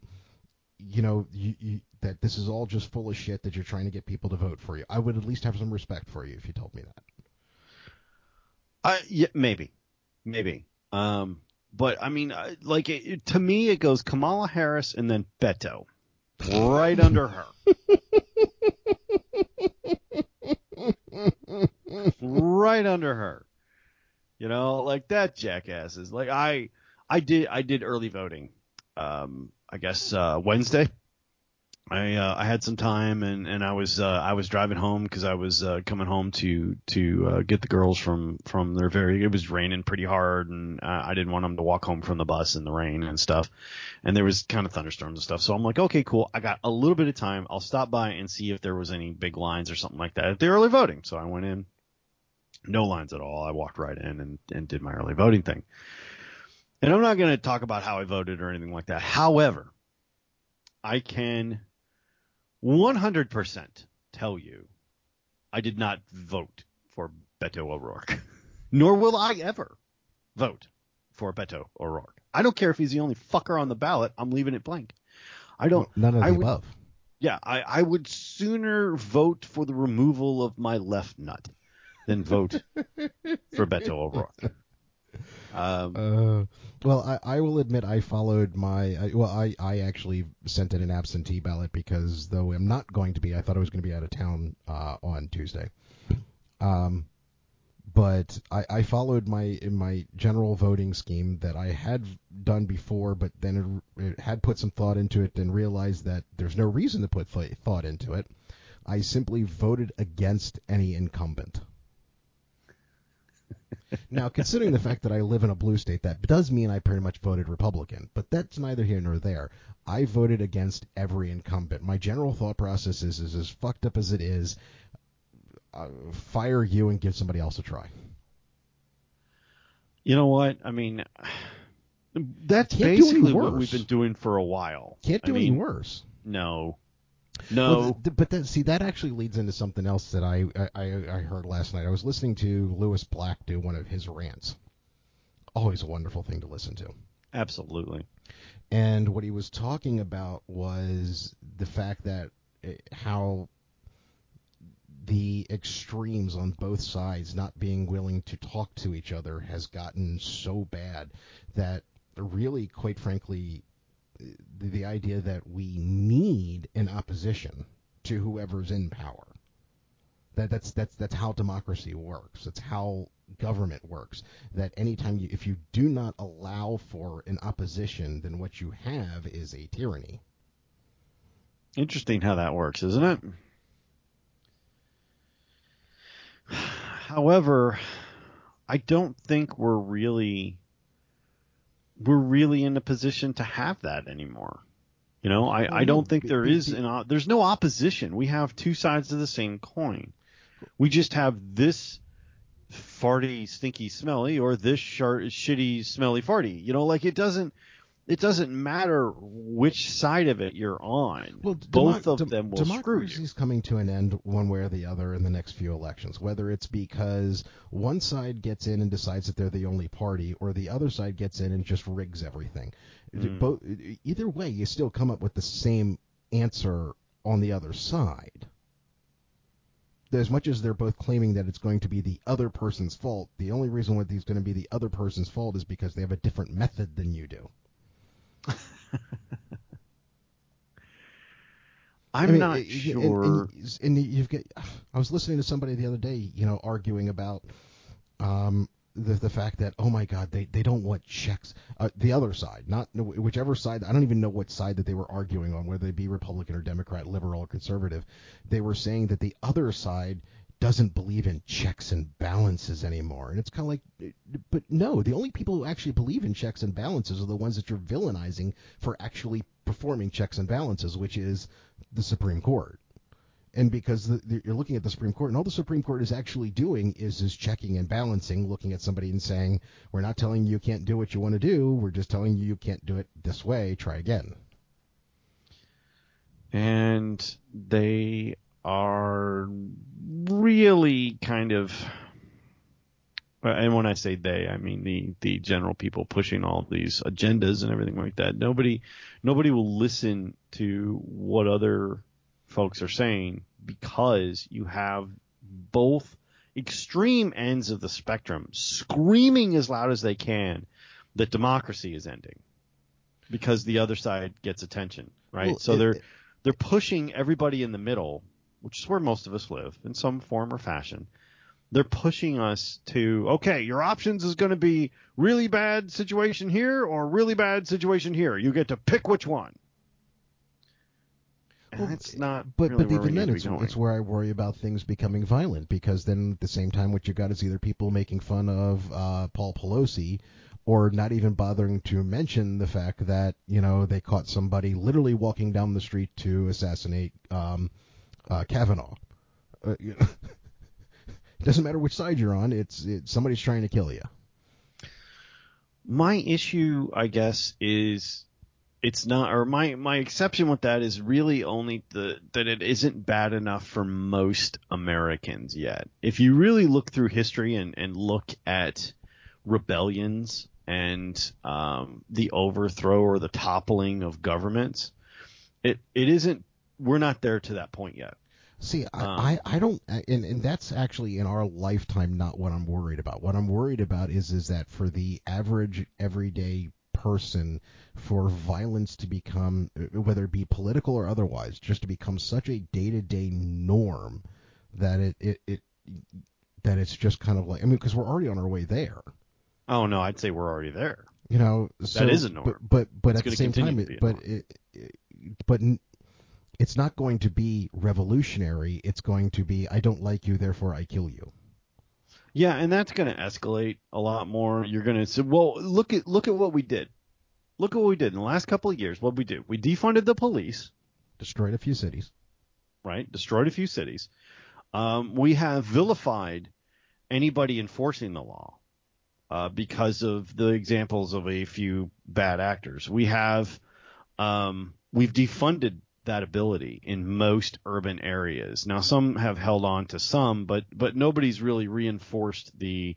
I: you know, you, you, that this is all just full of shit that you're trying to get people to vote for you. I would at least have some respect for you if you told me that.
J: I yeah, maybe, maybe. Um, but I mean, like it, to me, it goes Kamala Harris and then Beto, right under her. right under her. You know, like that jackass is like I I did I did early voting. Um, I guess uh, Wednesday. I uh, I had some time and and I was uh, I was driving home because I was uh, coming home to to uh, get the girls from from their very it was raining pretty hard and I, I didn't want them to walk home from the bus in the rain and stuff. And there was kind of thunderstorms and stuff. So I'm like okay cool. I got a little bit of time. I'll stop by and see if there was any big lines or something like that at the early voting. So I went in. No lines at all. I walked right in and and did my early voting thing. And I'm not going to talk about how I voted or anything like that. However, I can 100% tell you I did not vote for Beto O'Rourke, nor will I ever vote for Beto O'Rourke. I don't care if he's the only fucker on the ballot. I'm leaving it blank. I don't.
I: None of the
J: I would,
I: above.
J: Yeah, I, I would sooner vote for the removal of my left nut than vote for Beto O'Rourke.
I: Um, uh, well, I, I, will admit I followed my. I, well, I, I actually sent in an absentee ballot because though I'm not going to be, I thought I was going to be out of town uh, on Tuesday. Um, but I, I followed my my general voting scheme that I had done before, but then it, it had put some thought into it, and realized that there's no reason to put thought into it. I simply voted against any incumbent now, considering the fact that I live in a blue state, that does mean I pretty much voted Republican, but that's neither here nor there. I voted against every incumbent. My general thought process is, is as fucked up as it is, uh, fire you and give somebody else a try.
J: You know what? I mean, that's basically what we've been doing for a while.
I: Can't do
J: I
I: any
J: mean,
I: worse.
J: No, no,
I: well, th- but then, see that actually leads into something else that I, I I heard last night. I was listening to Lewis Black do one of his rants. Always a wonderful thing to listen to.
J: Absolutely.
I: And what he was talking about was the fact that eh, how the extremes on both sides not being willing to talk to each other has gotten so bad that really, quite frankly, the, idea that we need an opposition to whoever's in power. That that's that's that's how democracy works. That's how government works. That anytime you if you do not allow for an opposition, then what you have is a tyranny.
J: Interesting how that works, isn't it? However, I don't think we're really we're really in a position to have that anymore. You know, I, I don't think there is an there's no opposition. We have two sides of the same coin. We just have this farty, stinky, smelly, or this shart, shitty, smelly, farty. You know, like it doesn't it doesn't matter which side of it you're on.
I: Well,
J: both
I: demo-
J: of
I: dem-
J: them will screw you.
I: democracy is coming to an end one way or the other in the next few elections. Whether it's because one side gets in and decides that they're the only party, or the other side gets in and just rigs everything.
J: Mm.
I: Both, either way, you still come up with the same answer on the other side. As much as they're both claiming that it's going to be the other person's fault, the only reason why it's going to be the other person's fault is because they have a different method than you do.
J: I'm
I: I mean,
J: not
I: and-
J: sure.
I: And, and, and you've got, I was listening to somebody the other day, you know, arguing about um, the the fact that oh my God, they they don't want checks. Uh, the other side, not whichever side. I don't even know what side that they were arguing on, whether they be Republican or Democrat, liberal or conservative. They were saying that the other side doesn't believe in checks and balances anymore. And it's kind of like, but no, the only people who actually believe in checks and balances are the ones that you're villainizing for actually performing checks and balances, which is the Supreme Court. And because the, the, you're looking at the Supreme Court, and all the Supreme Court is actually doing is is checking and balancing, looking at somebody and saying, "We're not telling you you can't do what you want to do. We're just telling you you can't do it this way. Try again."
J: and they are really kind of and when I say they, I mean the the general people pushing all these agendas and everything like that. Nobody nobody will listen to what other folks are saying because you have both extreme ends of the spectrum screaming as loud as they can that democracy is ending because the other side gets attention, right?
I: Well,
J: so
I: it-
J: they're they're pushing everybody in the middle, which is where most of us live in some form or fashion. They're pushing us to okay, your options is going to be really bad situation here or really bad situation here. You get to pick which one. And that's not
I: But
J: really
I: but even then, it's, it's where I worry about things becoming violent because then at the same time, what you got is either people making fun of uh, Paul Pelosi, or not even bothering to mention the fact that you know they caught somebody literally walking down the street to assassinate um, uh, Kavanaugh. Uh, it doesn't matter which side you're on; it's, it's somebody's trying to kill you.
J: my issue, I guess, is it's not, or my my exception with that is really only the that it isn't bad enough for most Americans yet. If you really look through history and and look at rebellions and um, the overthrow or the toppling of governments, it it isn't. We're not there to that point yet.
I: See, I,
J: Um,
I: I, I don't, and, and that's actually in our lifetime not what I'm worried about. What I'm worried about is is that for the average everyday person, for violence to become, whether it be political or otherwise, just to become such a day to day norm that it, it, it that it's just kind of like I mean, because we're already on our way there.
J: Oh no, I'd say we're already there.
I: You know, so,
J: is a norm.
I: But but, but at the same time,
J: to be
I: it,
J: a
I: but it, it, but it's not going to be revolutionary. It's going to be I don't like you, therefore I kill you.
J: Yeah, and that's going to escalate a lot more. You're going to say, well, look at look at what we did. Look at what we did in the last couple of years. What we do? We defunded the police,
I: Destroyed a few cities.
J: right? Destroyed a few cities. Um, we have vilified anybody enforcing the law uh, because of the examples of a few bad actors. We have um, we've defunded that ability in most urban areas. Now some have held on to some, but but nobody's really reinforced the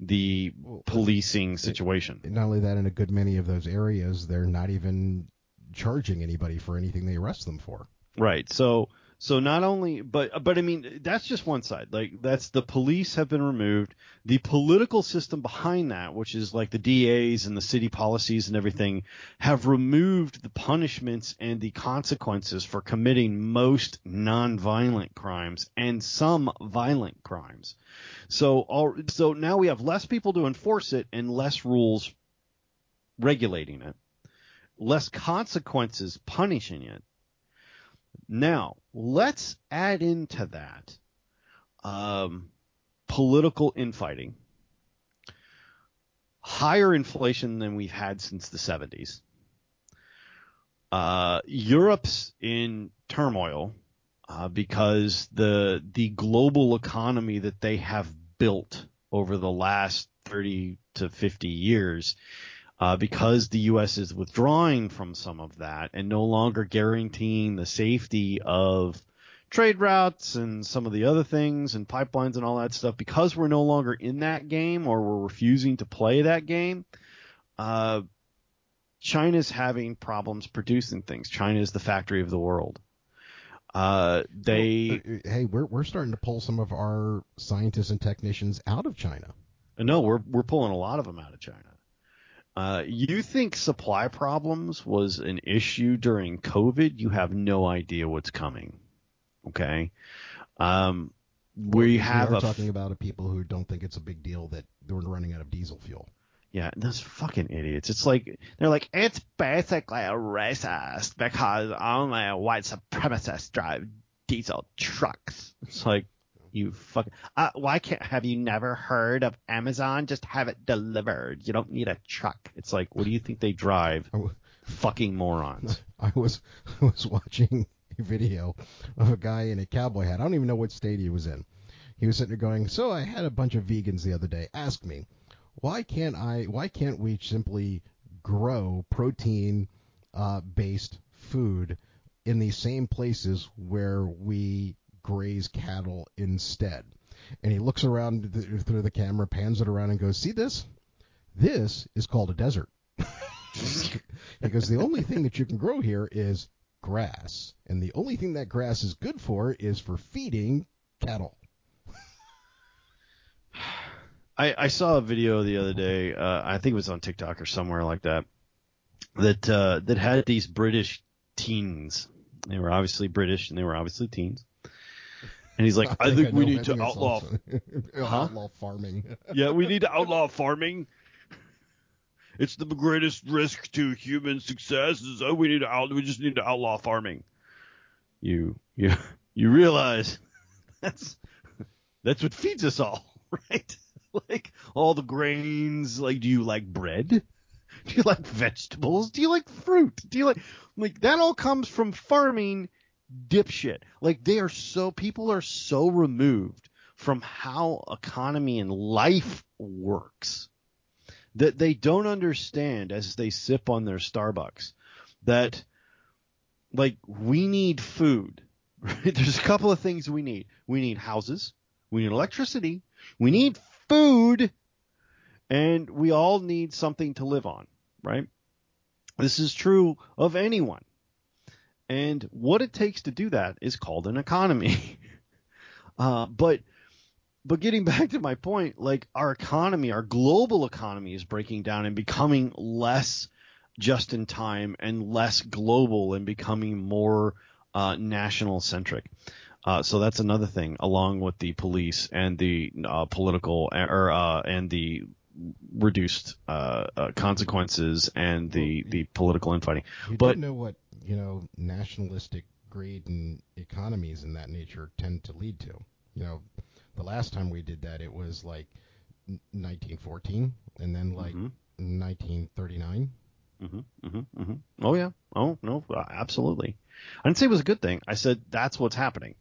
J: the uh, policing situation.
I: Not only that, in a good many of those areas, they're not even charging anybody for anything they arrest them for.
J: Right. So so not only but but I mean that's just one side. Like that's the police have been removed. The political system behind that, which is like the DAs and the city policies and everything, have removed the punishments and the consequences for committing most non-violent crimes and some violent crimes. So all so now we have less people to enforce it and less rules regulating it. Less consequences punishing it. Now, let's add into that um, political infighting, higher inflation than we've had since the 70s. Uh, Europe's in turmoil uh, because the the global economy that they have built over the last 30 to 50 years, uh, because the U.S. is withdrawing from some of that and no longer guaranteeing the safety of trade routes and some of the other things and pipelines and all that stuff, because we're no longer in that game or we're refusing to play that game, uh, China's having problems producing things. China is the factory of the world. Uh, they
I: Well, uh, hey, we're we're starting to pull some of our scientists and technicians out of China.
J: no, we're we're pulling a lot of them out of China. Uh, you think supply problems was an issue during COVID? You have no idea what's coming. Okay, um, we have
I: are
J: a
I: talking about a people who don't think it's a big deal that they're running out of diesel fuel.
J: Yeah, those fucking idiots. It's like they're like it's basically a racist because only white supremacists drive diesel trucks. It's like you fuck. Uh, why can't have you never heard of Amazon? Just have it delivered. You don't need a truck. It's like what do you think they drive? Fucking morons.
I: I was I was watching a video of a guy in a cowboy hat. I don't even know what state he was in. He was sitting there going, "So I had a bunch of vegans the other day ask me, why can't I? Why can't we simply grow protein uh, based food in the same places where we graze cattle instead?" And he looks around th- through the camera, pans it around, and goes, "See this? This is called a desert." because the only thing that you can grow here is grass, and the only thing that grass is good for is for feeding cattle.
J: I, I saw a video the other day. Uh, I think it was on TikTok or somewhere like that. That uh, that had these British teens. They were obviously British and they were obviously teens. And he's like, I, think, we need to outlaw.
I: outlaw farming.
J: yeah, we need to outlaw farming. It's the greatest risk to human success. Is oh, we need to out. We just need to outlaw farming. You you you realize that's that's what feeds us all, right? Like all the grains. Like, do you like bread? Do you like vegetables? Do you like fruit? Do you like like that? All comes from farming, dipshit. Like they are so people are so removed from how economy and life works that they don't understand as they sip on their Starbucks that like we need food. Right? There's a couple of things we need. We need houses, we need electricity, we need food, and we all need something to live on, right? This is true of anyone. And what it takes to do that is called an economy. uh, but but getting back to my point, like our economy, our global economy is breaking down and becoming less just in time and less global and becoming more uh, national centric. Uh, so that's another thing, along with the police and the uh, political or uh, and the reduced uh, uh, consequences and the the political infighting.
I: You
J: But
I: know what you know nationalistic greed and economies and that nature tend to lead to. You know, the last time we did that, it was like 1914, and then like 1939.
J: Mm-hmm, hmm hmm Oh yeah. Oh no, uh, absolutely. I didn't say it was a good thing. I said that's what's happening.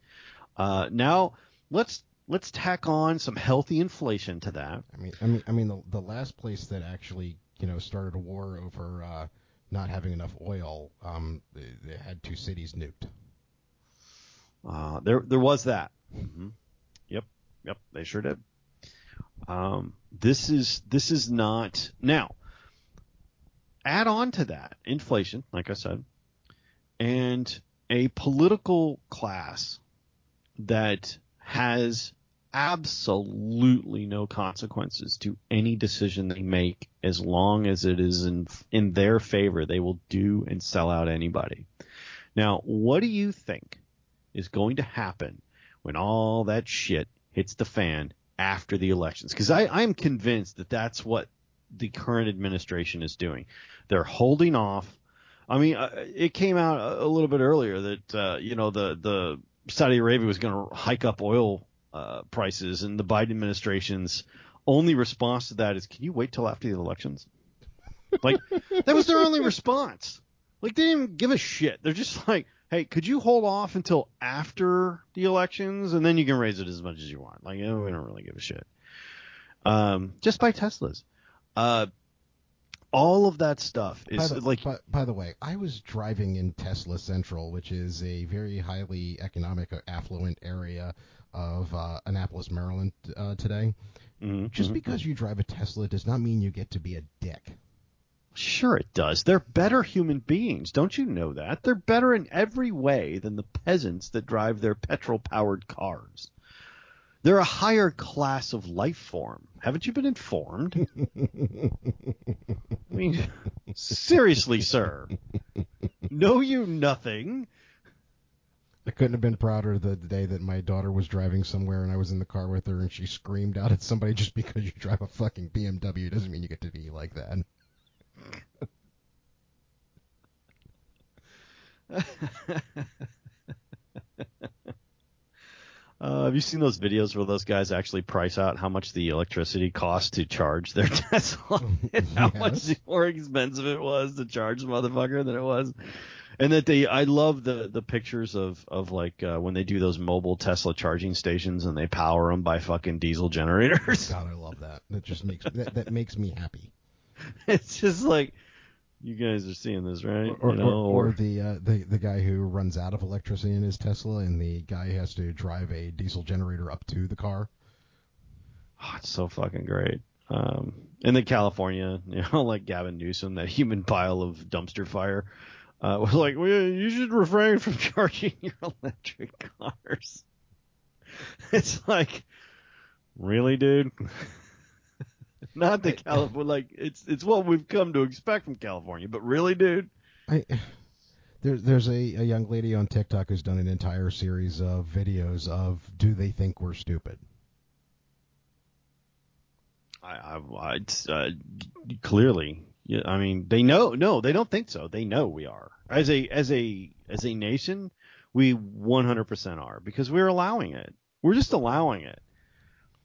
J: Uh, now let's let's tack on some healthy inflation to that.
I: I mean, I mean, I mean, the the last place that actually you know started a war over uh, not having enough oil, um, they, they had two cities nuked.
J: Uh, there there was that. hmm Yep, yep, they sure did. Um, this is this is not now. Add on to that inflation, like I said, and a political class that has absolutely no consequences to any decision they make as long as it is in in their favor. They will do and sell out anybody. Now, what do you think is going to happen when all that shit hits the fan after the elections? Because I I'm convinced that that's what the current administration is doing. They're holding off. I mean, uh, it came out a, a little bit earlier that uh, you know the the Saudi Arabia was going to hike up oil uh, prices, and the Biden administration's only response to that is, "Can you wait till after the elections?" Like that was their only response. Like they didn't give a shit. They're just like, "Hey, could you hold off until after the elections, and then you can raise it as much as you want?" Like, oh, we don't really give a shit. Um, just buy Teslas. Uh, all of that stuff is
I: by the,
J: like.
I: By, by, the way, I was driving in Tesla Central, which is a very highly economic, affluent area of uh, Annapolis, Maryland, uh, today.
J: Mm-hmm,
I: Just
J: mm-hmm.
I: because you drive a Tesla does not mean you get to be a dick.
J: Sure, it does. They're better human beings. Don't you know that? They're better in every way than the peasants that drive their petrol powered cars. They're a higher class of life form. Haven't you been informed? I mean, seriously, sir. Know you nothing?
I: I couldn't have been prouder the day that my daughter was driving somewhere and I was in the car with her and she screamed out at somebody just because you drive a fucking BMW doesn't mean you get to be like that.
J: Uh, have you seen those videos where those guys actually price out how much the electricity costs to charge their Tesla and how much more expensive it was to charge the motherfucker than it was? And that they, I love the the pictures of of like uh, when they do those mobile Tesla charging stations and they power them by fucking diesel generators.
I: God, I love that. That just makes that, that makes me happy.
J: it's just like you guys are seeing this, right?
I: Or,
J: you know,
I: or, or the uh, the the guy who runs out of electricity in his Tesla and the guy has to drive a diesel generator up to the car.
J: Oh, it's so fucking great. Um, and then California, you know, like Gavin Newsom, that human pile of dumpster fire, uh, was like, well, you should refrain from charging your electric cars. It's like, really, dude? Not the California, like it's it's what we've come to expect from California, but really, dude?
I: I there's there's a, a young lady on TikTok who's done an entire series of videos of do they think we're stupid?
J: I, I, I uh, clearly, yeah, I mean, they know. No, they don't think so. They know we are. As a as a as a nation, we 100% are because we're allowing it. We're just allowing it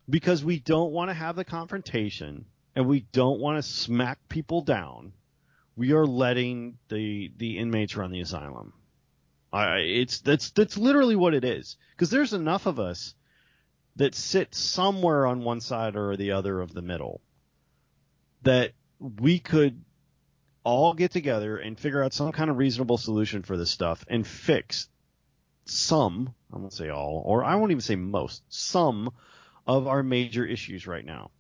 J: because we don't want to have the confrontation and we don't want to smack people down. We are letting the the inmates run the asylum. I it's that's that's literally what it is because there's enough of us that sit somewhere on one side or the other of the middle that we could all get together and figure out some kind of reasonable solution for this stuff and fix some, I won't say all, or I won't even say most, some of our major issues right now.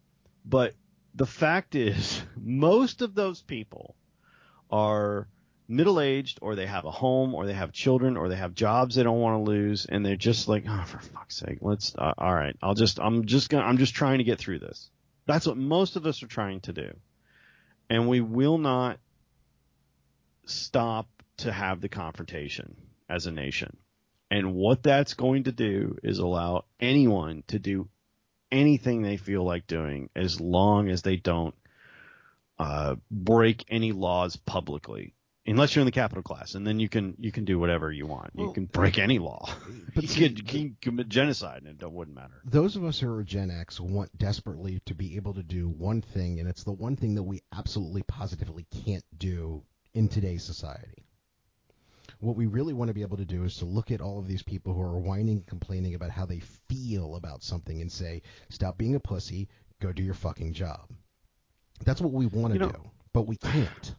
J: But the fact is, most of those people are middle aged or they have a home or they have children or they have jobs they don't want to lose and they're just like oh for fuck's sake let's uh, all right i'll just i'm just gonna i'm just trying to get through this. That's what most of us are trying to do. And we will not stop to have the confrontation as a nation. And what that's going to do is allow anyone to do anything they feel like doing as long as they don't uh, break any laws publicly unless you're in the capital class, and then you can you can do whatever you want. you can break any law.
I: but
J: you,
I: see,
J: can, you can commit genocide, and it wouldn't matter.
I: Those of us who are Gen X want desperately to be able to do one thing, and it's the one thing that we absolutely positively can't do in today's society. What we really want to be able to do is to look at all of these people who are whining and complaining about how they feel about something and say, stop being a pussy, go do your fucking job. That's what we want to
J: You know-
I: do, but we can't.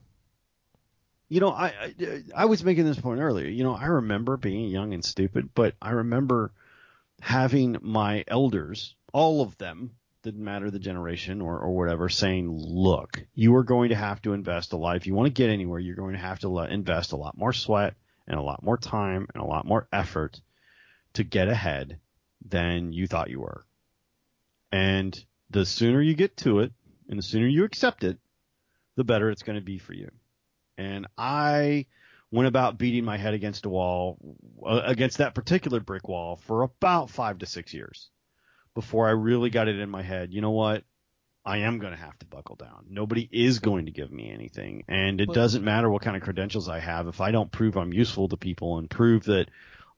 J: You know, I, I I was making this point earlier. You know, I remember being young and stupid, but I remember having my elders, all of them, didn't matter the generation or, or whatever, saying, look, you are going to have to invest a lot. If you want to get anywhere, you're going to have to le- invest a lot more sweat and a lot more time and a lot more effort to get ahead than you thought you were. And the sooner you get to it and the sooner you accept it, the better it's going to be for you. And I went about beating my head against a wall, uh, against that particular brick wall for about five to six years before I really got it in my head. You know what? I am going to have to buckle down. Nobody is going to give me anything. And it
I: But-
J: doesn't matter what kind of credentials I have. If I don't prove I'm useful to people and prove that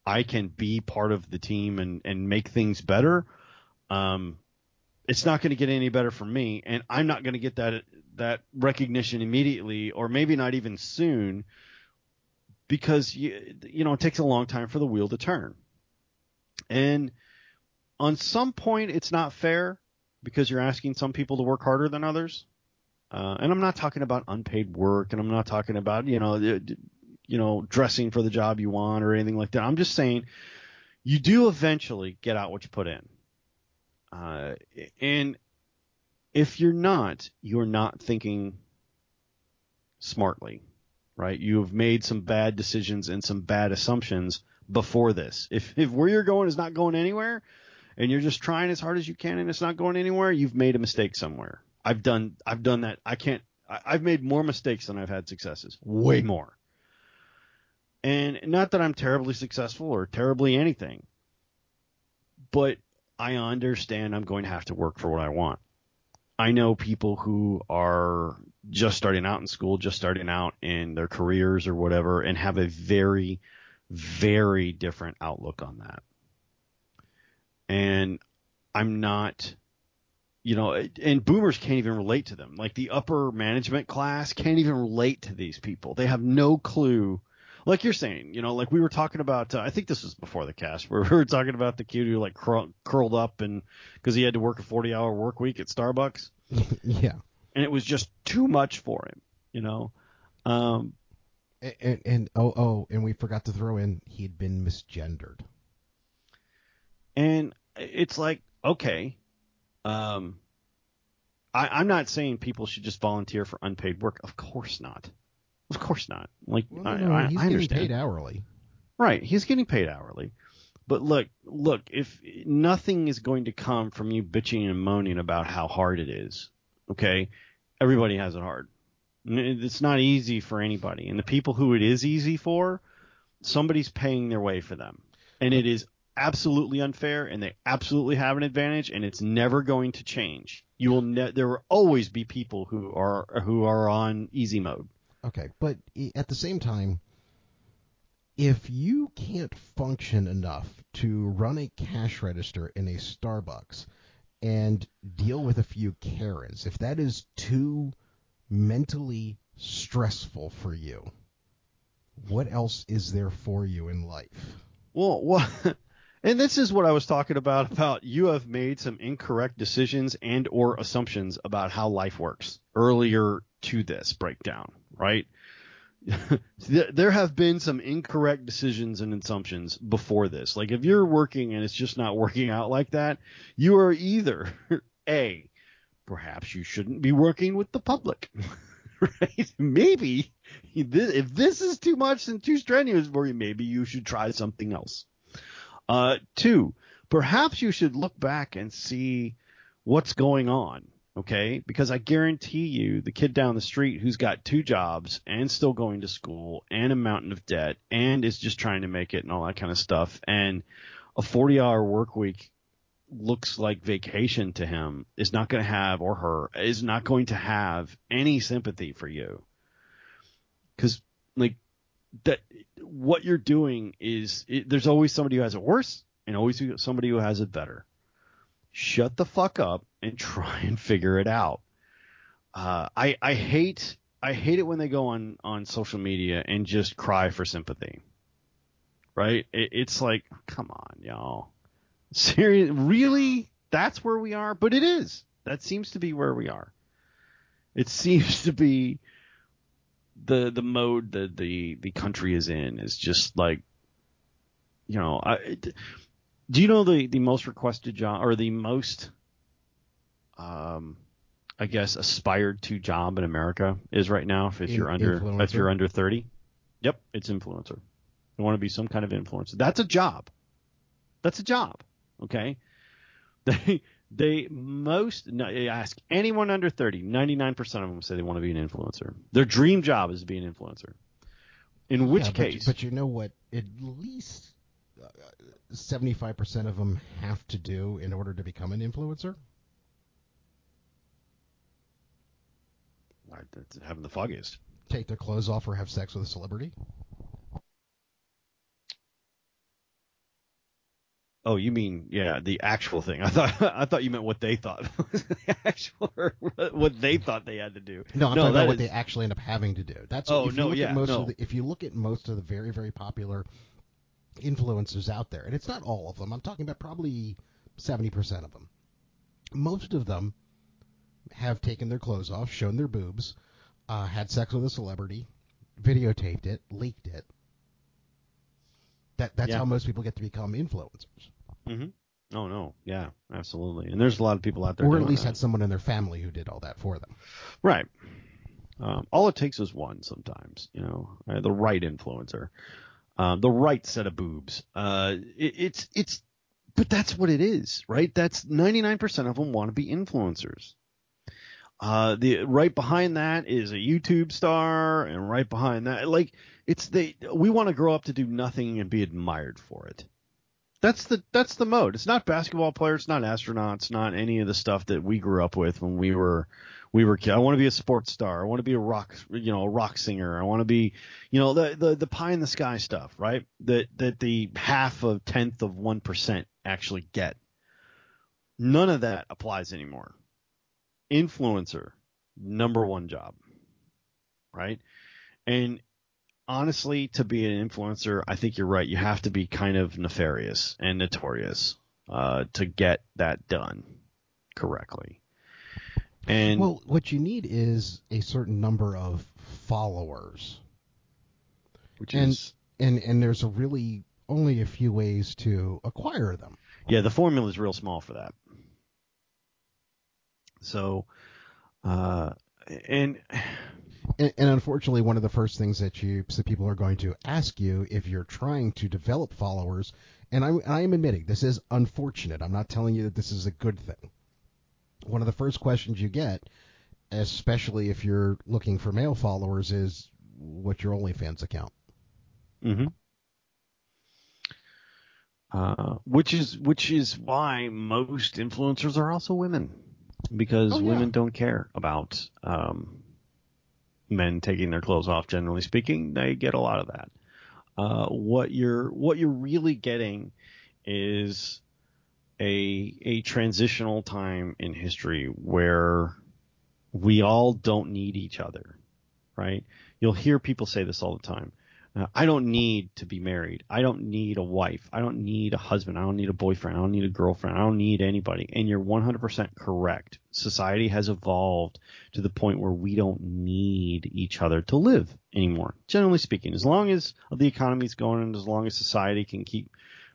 J: I can be part of the team and, and make things better, Um, it's not going to get any better for me, and I'm not going to get that that recognition immediately, or maybe not even soon, because you you know it takes a long time for the wheel to turn, and on some point it's not fair because you're asking some people to work harder than others. Uh, and I'm not talking about unpaid work, and I'm not talking about you know, you know, dressing for the job you want or anything like that. I'm just saying you do eventually get out what you put in. Uh, and if you're not, you're not thinking smartly, right? You have made some bad decisions and some bad assumptions before this. If if where you're going is not going anywhere, and you're just trying as hard as you can and it's not going anywhere, you've made a mistake somewhere. I've done I've done that. I can't. I, I've made more mistakes than I've had successes. Way more. And not that I'm terribly successful or terribly anything, but I understand I'm going to have to work for what I want. I know people who are just starting out in school, just starting out in their careers or whatever, and have a very, very different outlook on that. And I'm not you know, and boomers can't even relate to them. Like the upper management class can't even relate to these people. They have no clue. Like you're saying, you know, like we were talking about, uh, I think this was before the cast where we were talking about the kid who like cur- curled up and because he had to work a 40 hour work week at Starbucks.
I: yeah.
J: And it was just too much for him, you know? Um,
I: and, and, and oh, oh, and we forgot to throw in he'd been misgendered.
J: And it's like, okay, um, I, am not saying people should just volunteer for unpaid work. Of course not. Of course not. Like well, no, no,
I: I, he's
J: I
I: getting paid hourly.
J: Right, he's getting paid hourly. But look, look, if nothing is going to come from you bitching and moaning about how hard it is, okay? Everybody has it hard. It's not easy for anybody. And the people who it is easy for, somebody's paying their way for them. And it is absolutely unfair and they absolutely have an advantage and it's never going to change. You will ne- there will always be people who are who are on easy mode.
I: Okay, but at the same time if you can't function enough to run a cash register in a Starbucks and deal with a few Karens, if that is too mentally stressful for you, what else is there for you in life?
J: Well, what And this is what I was talking about about you have made some incorrect decisions and or assumptions about how life works earlier to this breakdown, right? there have been some incorrect decisions and assumptions before this. Like if you're working and it's just not working out like that, you are either A, perhaps you shouldn't be working with the public. right? Maybe if this is too much and too strenuous for you, maybe you should try something else. Uh, two, perhaps you should look back and see what's going on. Okay, because I guarantee you, the kid down the street who's got two jobs and still going to school and a mountain of debt and is just trying to make it and all that kind of stuff, and a 40 hour work week looks like vacation to him is not going to have or her is not going to have any sympathy for you because like that what you're doing is it, there's always somebody who has it worse and always somebody who has it better. Shut the fuck up and try and figure it out. Uh, I I hate I hate it when they go on on social media and just cry for sympathy. Right? It, it's like, come on, y'all. Serious? Really? That's where we are? But it is. That seems to be where we are. It seems to be the the mode that the the country is in is just like you know I, do you know the the most requested job or the most um I guess aspired to job in America is right now if, if in, you're under influencer. if you're under 30 yep it's influencer. You want to be some kind of influencer. That's a job. That's a job okay? They they most ask anyone under 30, 99% of them say they want to be an influencer. Their dream job is to be an influencer. In which
I: yeah,
J: case,
I: but, but, you know what? At least uh, seventy-five percent of them have to do in order to become an influencer.
J: Having the foggiest.
I: Take their clothes off or have sex with a celebrity.
J: Oh, you mean yeah, the actual thing. I thought I thought you meant what they thought was the actual or what they thought they had to do.
I: No, I'm
J: no,
I: talking about what
J: is-
I: they actually end up having to do. That's
J: Oh,
I: if you
J: no,
I: look
J: yeah,
I: at most
J: no.
I: of the, if you look at most of the very very popular influencers out there, and it's not all of them. I'm talking about probably 70% of them. Most of them have taken their clothes off, shown their boobs, uh, had sex with a celebrity, videotaped it, leaked it. That that's
J: Yeah.
I: how most people get to become influencers,
J: Mm-hmm. Oh no, yeah, absolutely. And there's a lot of people out there,
I: or at least
J: that.
I: had someone in their family who did all that for them.
J: Right. Um, all it takes is one sometimes, you know, uh, the right influencer, um, the right set of boobs. Uh, it, it's it's, but that's what it is, right? That's 99% of them want to be influencers. Uh, the right behind that is a YouTube star, and right behind that, like it's they. We want to grow up to do nothing and be admired for it. That's the that's the mode. It's not basketball players, it's not astronauts, not any of the stuff that we grew up with when we were we were kids. I want to be a sports star. I want to be a rock, you know, a rock singer. I want to be, you know, the the the pie in the sky stuff, right? That that the half of tenth of one percent actually get. None of that applies anymore. Influencer, number one job, right? And honestly, to be an influencer, I think you're right. You have to be kind of nefarious and notorious uh, to get that done correctly. And
I: well, what you need is a certain number of followers,
J: which
I: and
J: is
I: and and there's a really only a few ways to acquire them.
J: yeah, the formula is real small for that. So, uh, and
I: And, and unfortunately, one of the first things that you so people are going to ask you if you're trying to develop followers, and I, I am admitting this is unfortunate. I'm not telling you that this is a good thing. One of the first questions you get, especially if you're looking for male followers, is what's your OnlyFans account?
J: Mm-hmm. Uh, which is which is why most influencers are also women, because
I: Oh, yeah.
J: women don't care about um, men taking their clothes off. Generally speaking, they get a lot of that. Uh, what you're what you're really getting is a a transitional time in history where we all don't need each other, right? You'll hear people say this all the time. Uh, I don't need to be married. I don't need a wife. I don't need a husband. I don't need a boyfriend. I don't need a girlfriend. I don't need anybody. And you're 100% correct. Society has evolved to the point where we don't need each other to live anymore. Generally speaking, as long as the economy's going and as long as society can keep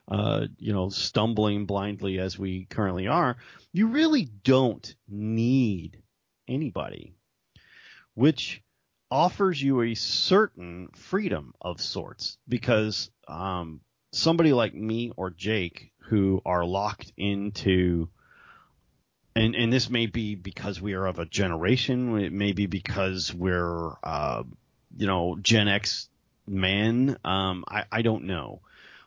J: uh, you know, stumbling blindly as we currently are, you really don't need anybody, which offers you a certain freedom of sorts because um, somebody like me or Jake who are locked into and and this may be because we are of a generation it may be because we're uh, you know Gen X men um, I, I don't know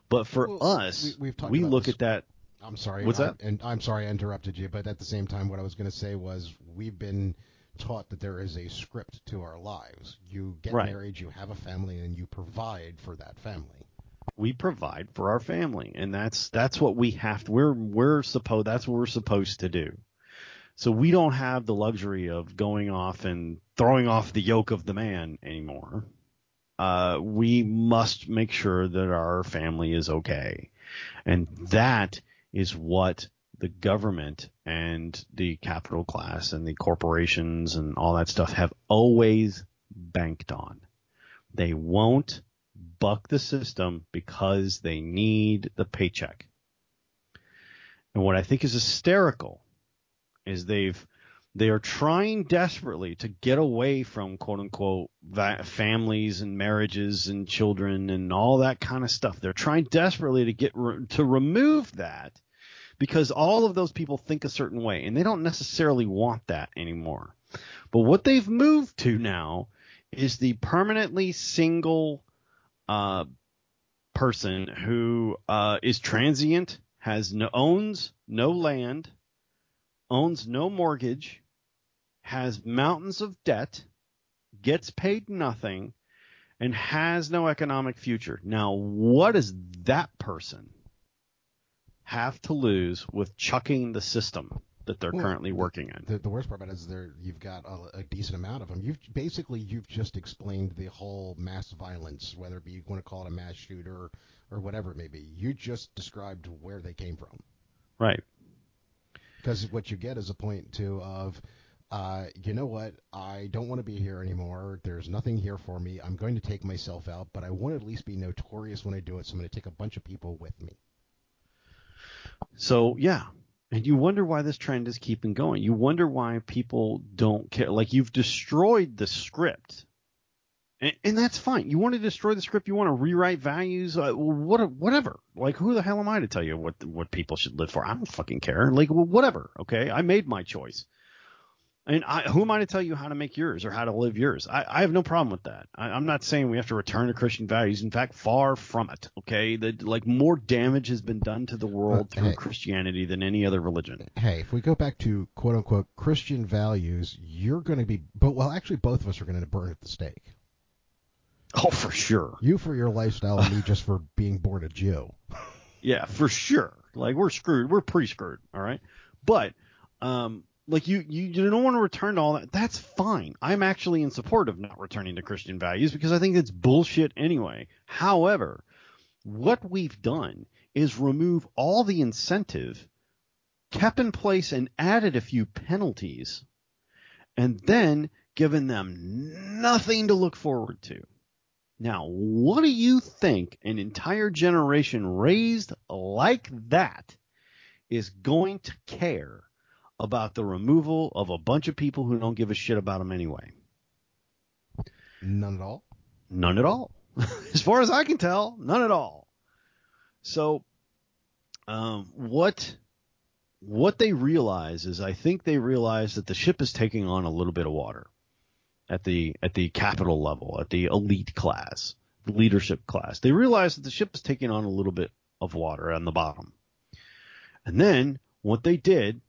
J: but for
I: Well,
J: us
I: we- we've talked
J: we look
I: this.
J: at that
I: I'm sorry.
J: What's
I: I-
J: that?
I: And I'm sorry I interrupted you, but at the same time, what I was going to say was we've been taught that there is a script to our lives. You get
J: Right.
I: married, you have a family, and you provide for that family.
J: we provide for our family and that's that's what we have to we're we're supposed that's what we're supposed to do so we don't have the luxury of going off and throwing off the yoke of the man anymore uh, we must make sure that our family is okay and that is what the government and the capital class and the corporations and all that stuff have always banked on they won't buck the system because they need the paycheck. And what I think is hysterical is they've they are trying desperately to get away from quote unquote va- families and marriages and children and all that kind of stuff. They're trying desperately to get re- to remove that because all of those people think a certain way and they don't necessarily want that anymore. But what they've moved to now is the permanently single uh, person who uh, is transient, has no, owns no land, owns no mortgage, has mountains of debt, gets paid nothing, and has no economic future. Now, what is that person have to lose with chucking the system that they're
I: Well,
J: currently working in.
I: The, the worst part about it is there you've got a, a decent amount of them. You've basically you've just explained the whole mass violence, whether it be you want to call it a mass shooter or whatever it may be. You just described where they came from.
J: Right.
I: Because what you get is a point too of, uh, you know what? I don't want to be here anymore. There's nothing here for me. I'm going to take myself out, but I want to at least be notorious when I do it. So I'm going to take a bunch of people with me.
J: So yeah, and you wonder why this trend is keeping going. You wonder why people don't care. Like you've destroyed the script, and, and that's fine. You want to destroy the script. You want to rewrite values. Uh, what, whatever. Like who the hell am I to tell you what what people should live for? I don't fucking care. Like well, whatever. Okay, I made my choice. And I, who am I to tell you how to make yours or how to live yours? I, I have no problem with that. I, I'm not saying we have to return to Christian values. In fact, far from it. Okay, that like more damage has been done to the world
I: Uh,
J: through
I: hey.
J: Christianity than any other religion.
I: Hey, if we go back to quote unquote Christian values, you're going to be, but well, actually, both of us are going to burn at the stake.
J: Oh, for sure.
I: You for your lifestyle, and me just for being born a Jew.
J: Yeah, for sure. Like we're screwed. We're pretty screwed. All right. But um, like you, you, you don't want to return to all that. That's fine. I'm actually in support of not returning to Christian values because I think it's bullshit anyway. However, what we've done is remove all the incentive, kept in place and added a few penalties, and then given them nothing to look forward to. Now, what do you think an entire generation raised like that is going to care about the removal of a bunch of people who don't give a shit about them anyway?
I: None at all.
J: None at all. as far as I can tell, none at all. So, um, what what they realize is, I think they realize that the ship is taking on a little bit of water at the at the capital level, at the elite class, the leadership class. They realize that the ship is taking on a little bit of water on the bottom. And then what they did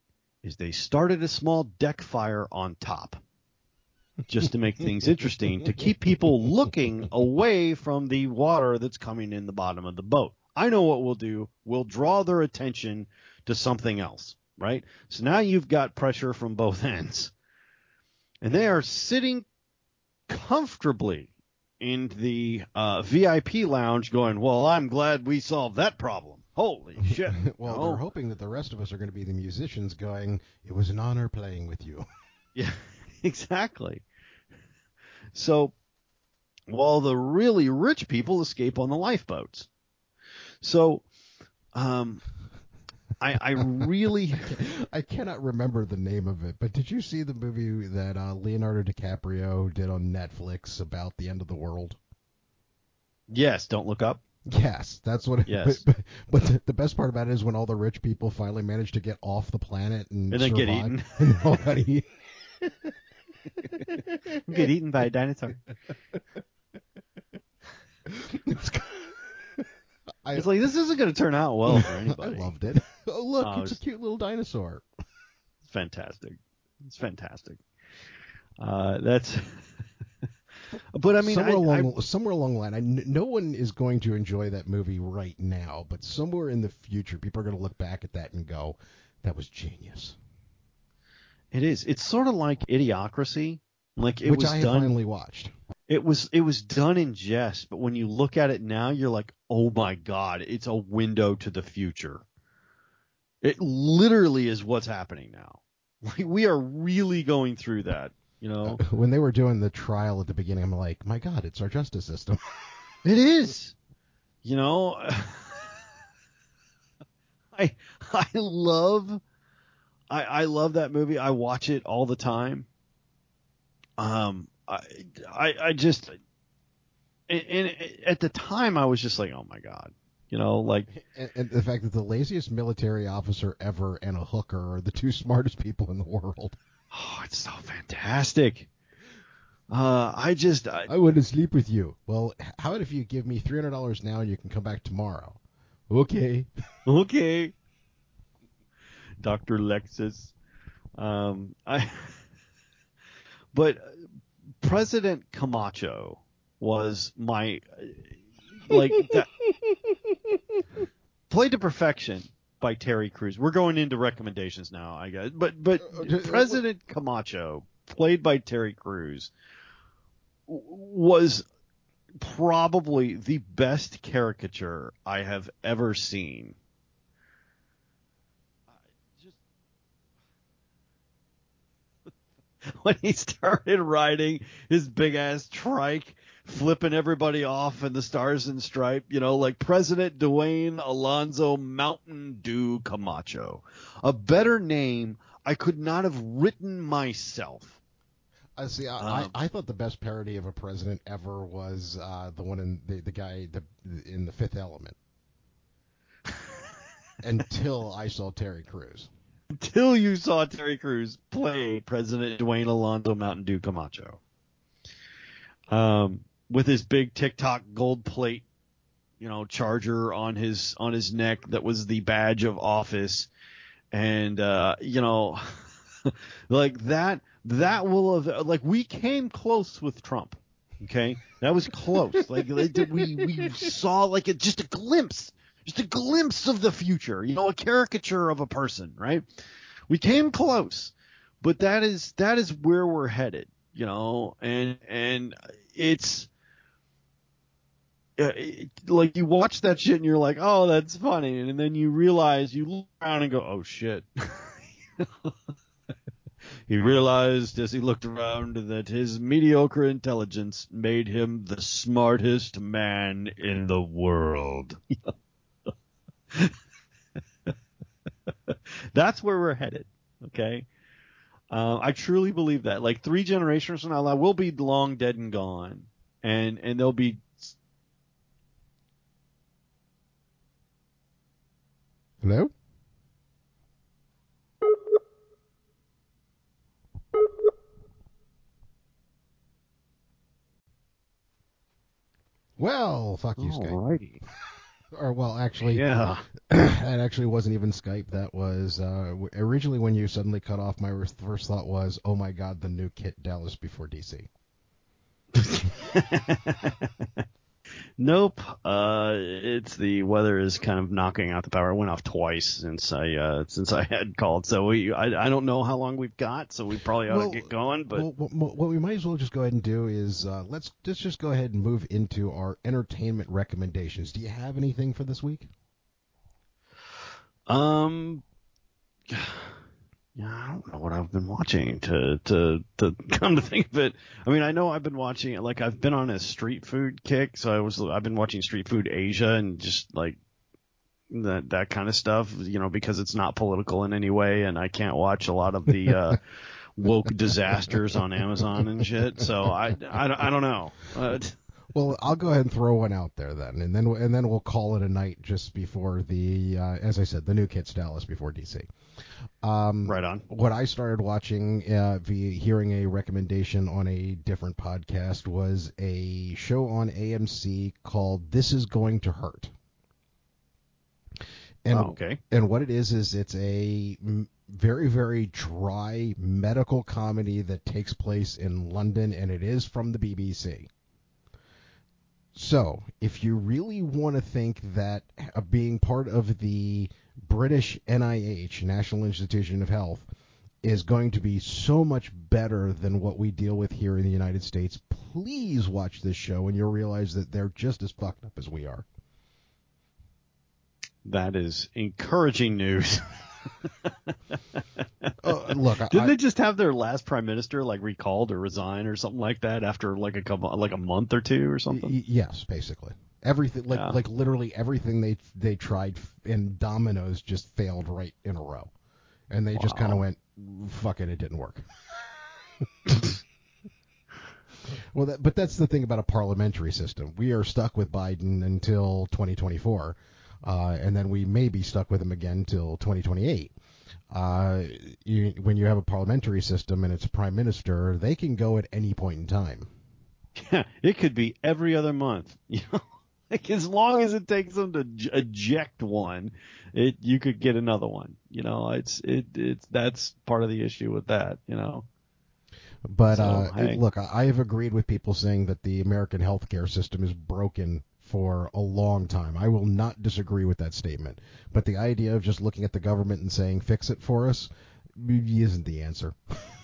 J: is they started a small deck fire on top. Just to make things interesting, to keep people looking away from the water that's coming in the bottom of the boat. I know what we'll do. We'll draw their attention to something else, right? So now you've got pressure from both ends. And they are sitting comfortably in the uh, VIP lounge going, well, I'm glad we solved that problem. Holy shit.
I: well,
J: Oh.
I: they're hoping that the rest of us are going to be the musicians going, it was an honor playing with you.
J: Yeah, exactly. So, while the really rich people escape on the lifeboats. So, um, I, I really,
I: I cannot remember the name of it, but did you see the movie that uh, Leonardo DiCaprio did on Netflix about the end of the world?
J: yes, don't look up.
I: Yes, that's what. It,
J: Yes.
I: But, but, but the, best part about it is when all the rich people finally manage to get off the planet and,
J: And then get eaten.
I: and they all got eaten.
J: Get eaten by a dinosaur.
I: It's, I,
J: It's like this isn't going to turn out well for
I: I
J: anybody.
I: loved it. Oh look,
J: Oh,
I: it's a cute little dinosaur.
J: It's fantastic. It's fantastic. Uh, that's. But I mean,
I: somewhere
J: I-
I: along somewhere along the line, I n no one is going to enjoy that movie right now, but somewhere in the future, people are going to look back at that and go, "That was genius."
J: It is. It's sort of like Idiocracy. Like it
I: Which
J: was
I: I
J: done.
I: finally watched.
J: It was it was done in jest, but when you look at it now, you're like, oh my god, it's a window to the future. It literally is what's happening now. Like we are really going through that. You know,
I: When they were doing the trial at the beginning, I'm like, "My God, it's our justice system."
J: it is. You know, I I love I I love that movie. I watch it all the time. Um, I I, I just and, and at the time I was just like, oh my god, you know, like
I: and, and the fact that the laziest military officer ever and a hooker are the two smartest people in the world.
J: Oh, it's so fantastic. Uh, I just I,
I: I want to sleep with you. Well, how about if you give me three hundred dollars now and you can come back tomorrow? Okay.
J: okay, Doctor Lexus. Um, I but President Camacho was my like that played to perfection. By Terry Crews. We're going into recommendations now, I guess. But but
I: Uh, uh,
J: President Camacho, played by Terry Crews, was probably the best caricature I have ever seen. when he started riding his big ass trike, flipping everybody off in the stars and stripe, you know, like President Dwayne Alonzo Mountain Dew Camacho. A better name I could not have written myself.
I: I see. I,
J: Um,
I: I, I thought the best parody of a president ever was uh, the one in the the guy the, in the Fifth Element. Until I saw Terry Crews.
J: Until you saw Terry Crews play President Dwayne Alonzo Mountain Dew Camacho. Um, with his big TikTok gold plate, you know, charger on his on his neck that was the badge of office, and uh, you know, like that that will have like we came close with Trump. Okay, that was close. like we we saw like a, just a glimpse, just a glimpse of the future. You know, a caricature of a person, right? We came close, but that is that is where we're headed. You know, and and it's it- like you watch that shit and you're like, oh, that's funny, and then you realize you look around and go, oh shit. he realized as he looked around that his mediocre intelligence made him the smartest man in the world. That's where we're headed. Okay. Uh, I truly believe that. Like three generations from now, we'll be long dead and gone, and and there'll be
I: Hello. Well, fuck you, Skype.
J: Alrighty.
I: Or well, actually,
J: Yeah.
I: that actually wasn't even Skype. That was uh, originally when you suddenly cut off. My first thought was, "Oh my God, the new Kit Dallas before DC."
J: Nope. Uh, it's the weather is kind of knocking out the power. It went off twice since I uh, since I had called. So we I, I don't know how long we've got. So we probably ought
I: Well,
J: to get going. But
I: well, what, what- we might as well just go ahead and do is uh, let's let's just go ahead and move into our entertainment recommendations. Do you have anything for this week?
J: um, I don't know what I've been watching to to to come to think of it. I mean, I know I've been watching like I've been on a street food kick. So I was I've been watching Street Food Asia and just like that that kind of stuff, you know, because it's not political in any way, and I can't watch a lot of the uh, woke disasters on Amazon and shit. So I I, don't- I don't know. Uh,
I: Well, I'll go ahead and throw one out there then, and then and then we'll call it a night just before the, uh, as I said, the new Kits Dallas before DC. Um,
J: right on.
I: what I started watching uh, via hearing a recommendation on a different podcast was a show on AMC called This Is Going to Hurt. And
J: Oh, okay.
I: and what it is is it's a very very dry medical comedy that takes place in London and it is from the BBC. So, if you really want to think that uh, being part of the British NIH, National Institution of Health, is going to be so much better than what we deal with here in the United States, please watch this show and you'll realize that they're just as fucked up as we are.
J: That is encouraging news.
I: Uh, look,
J: didn't
I: I-
J: they just have their last prime minister like recalled or resign or something like that after like a couple like a month or two or something?
I: Y- yes, basically. Everything like
J: Yeah.
I: like literally everything they they tried in dominoes just failed right in a row. And they just kind of went fuck it, it didn't work. well, that, but that's the thing about a parliamentary system. We are stuck with Biden until 2024. Uh, and then we may be stuck with him again until 2028. Uh, you, when you have a parliamentary system and it's a prime minister, they can go at any point in time.
J: Yeah, it could be every other month. You know, like as long as it takes them to eject one, it you could get another one. You know, it's it it's that's part of the issue with that. You know.
I: But
J: So,
I: uh, look, I I have agreed with people saying that the American healthcare system is broken for a long time. I will not disagree with that statement. But the idea of just looking at the government and saying fix it for us isn't the answer.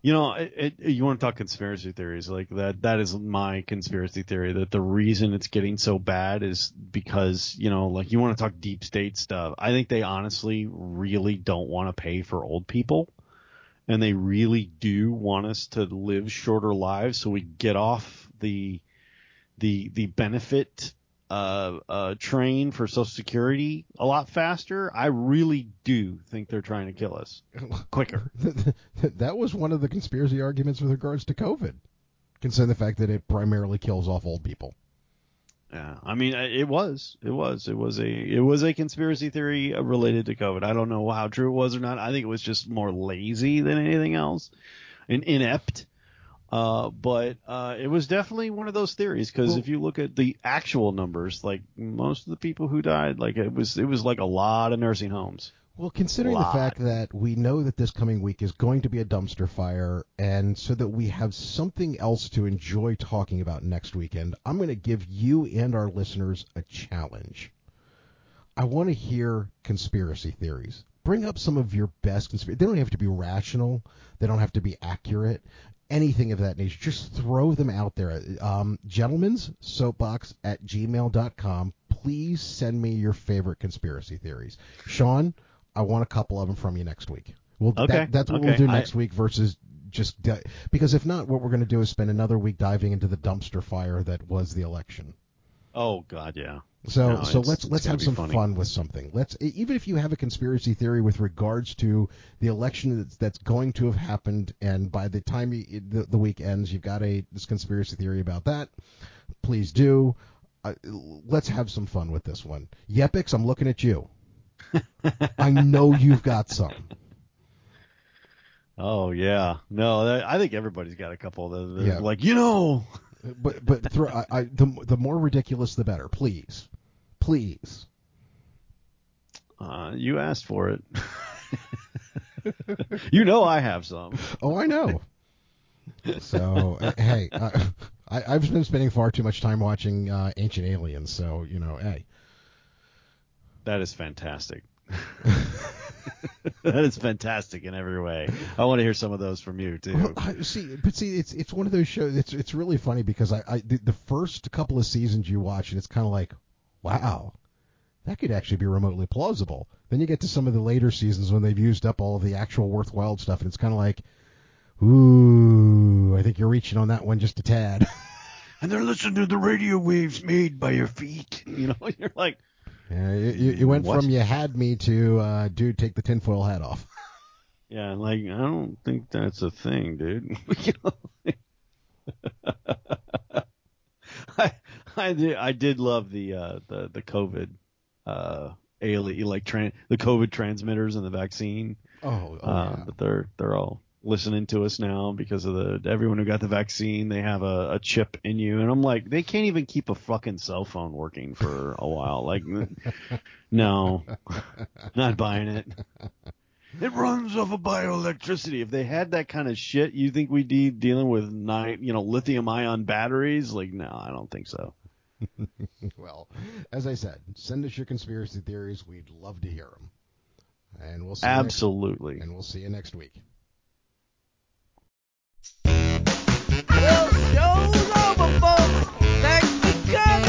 J: You know, it, it, you want to talk conspiracy theories like that? That is my conspiracy theory that the reason it's getting so bad is because you know, like you want to talk deep state stuff. I think they honestly really don't want to pay for old people, and they really do want us to live shorter lives so we get off the the the benefit uh, uh, train for Social Security a lot faster. I really do think they're trying to kill us quicker.
I: that was one of the conspiracy arguments with regards to COVID, considering the fact that it primarily kills off old people.
J: Yeah, I mean, it was, it was, it was a, it was a conspiracy theory related to COVID. I don't know how true it was or not. I think it was just more lazy than anything else, and inept. Uh, but uh, it was definitely one of those theories because well, if you look at the actual numbers, like most of the people who died, like it was it was like a lot of nursing homes.
I: Well, considering the fact that we know that this coming week is going to be a dumpster fire, and so that we have something else to enjoy talking about next weekend, I'm going to give you and our listeners a challenge. I want to hear conspiracy theories. Bring up some of your best conspiracy. They don't have to be rational. They don't have to be accurate anything of that nature. Just throw them out there. Um, Gentleman's Soapbox at gmail.com. Please send me your favorite conspiracy theories. Sean, I want a couple of them from you next week. Well,
J: okay.
I: That, that's what
J: okay.
I: we'll do next I... week versus just di- because if not, what we're going to do is spend another week diving into the dumpster fire that was the election.
J: Oh God, yeah.
I: So
J: no,
I: so let's let's have some
J: funny.
I: fun with something. Let's even if you have a conspiracy theory with regards to the election that's, that's going to have happened, and by the time you, the, the week ends, you've got a this conspiracy theory about that. Please do. Uh, let's have some fun with this one. Yepix, I'm looking at you. I know you've got some.
J: Oh yeah, no, I think everybody's got a couple that
I: Yeah.
J: like you know.
I: But but throw, I, I, the the more ridiculous the better, please, please.
J: Uh, you asked for it. you know I have some.
I: Oh, I know. So uh, hey, uh, I, I've been spending far too much time watching uh, Ancient Aliens, so you know, hey.
J: That is fantastic. that is fantastic in every way. I want to hear some of those from you too.
I: Well, I, see, but see, it's it's one of those shows. It's it's really funny because I, I the, the first couple of seasons you watch and it's kind of like, wow, that could actually be remotely plausible. Then you get to some of the later seasons when they've used up all of the actual worthwhile stuff, and it's kind of like, ooh, I think you're reaching on that one just a tad.
J: and they're listening to the radio waves made by your feet. You know, you're like,
I: yeah, you, you went
J: What?
I: from you had me to uh, dude, take the tinfoil hat off.
J: yeah, like I don't think that's a thing, dude. I I did I did love the uh the the COVID uh alien like tran- the COVID transmitters and the vaccine.
I: Oh, oh
J: uh,
I: yeah.
J: But they're they're all listening to us now because of the everyone who got the vaccine. They have a, a chip in you, and I'm like, they can't even keep a fucking cell phone working for a while. Like, no, not buying it. It runs off of bioelectricity. If they had that kind of shit, you think we'd be dealing with nine, you know, lithium ion batteries? Like, no, I don't think so.
I: well, as I said, send us your conspiracy theories. We'd love to hear them. And we'll see.
J: Absolutely.
I: You next, and we'll see you next week. Show's over, folks. Thanks for coming.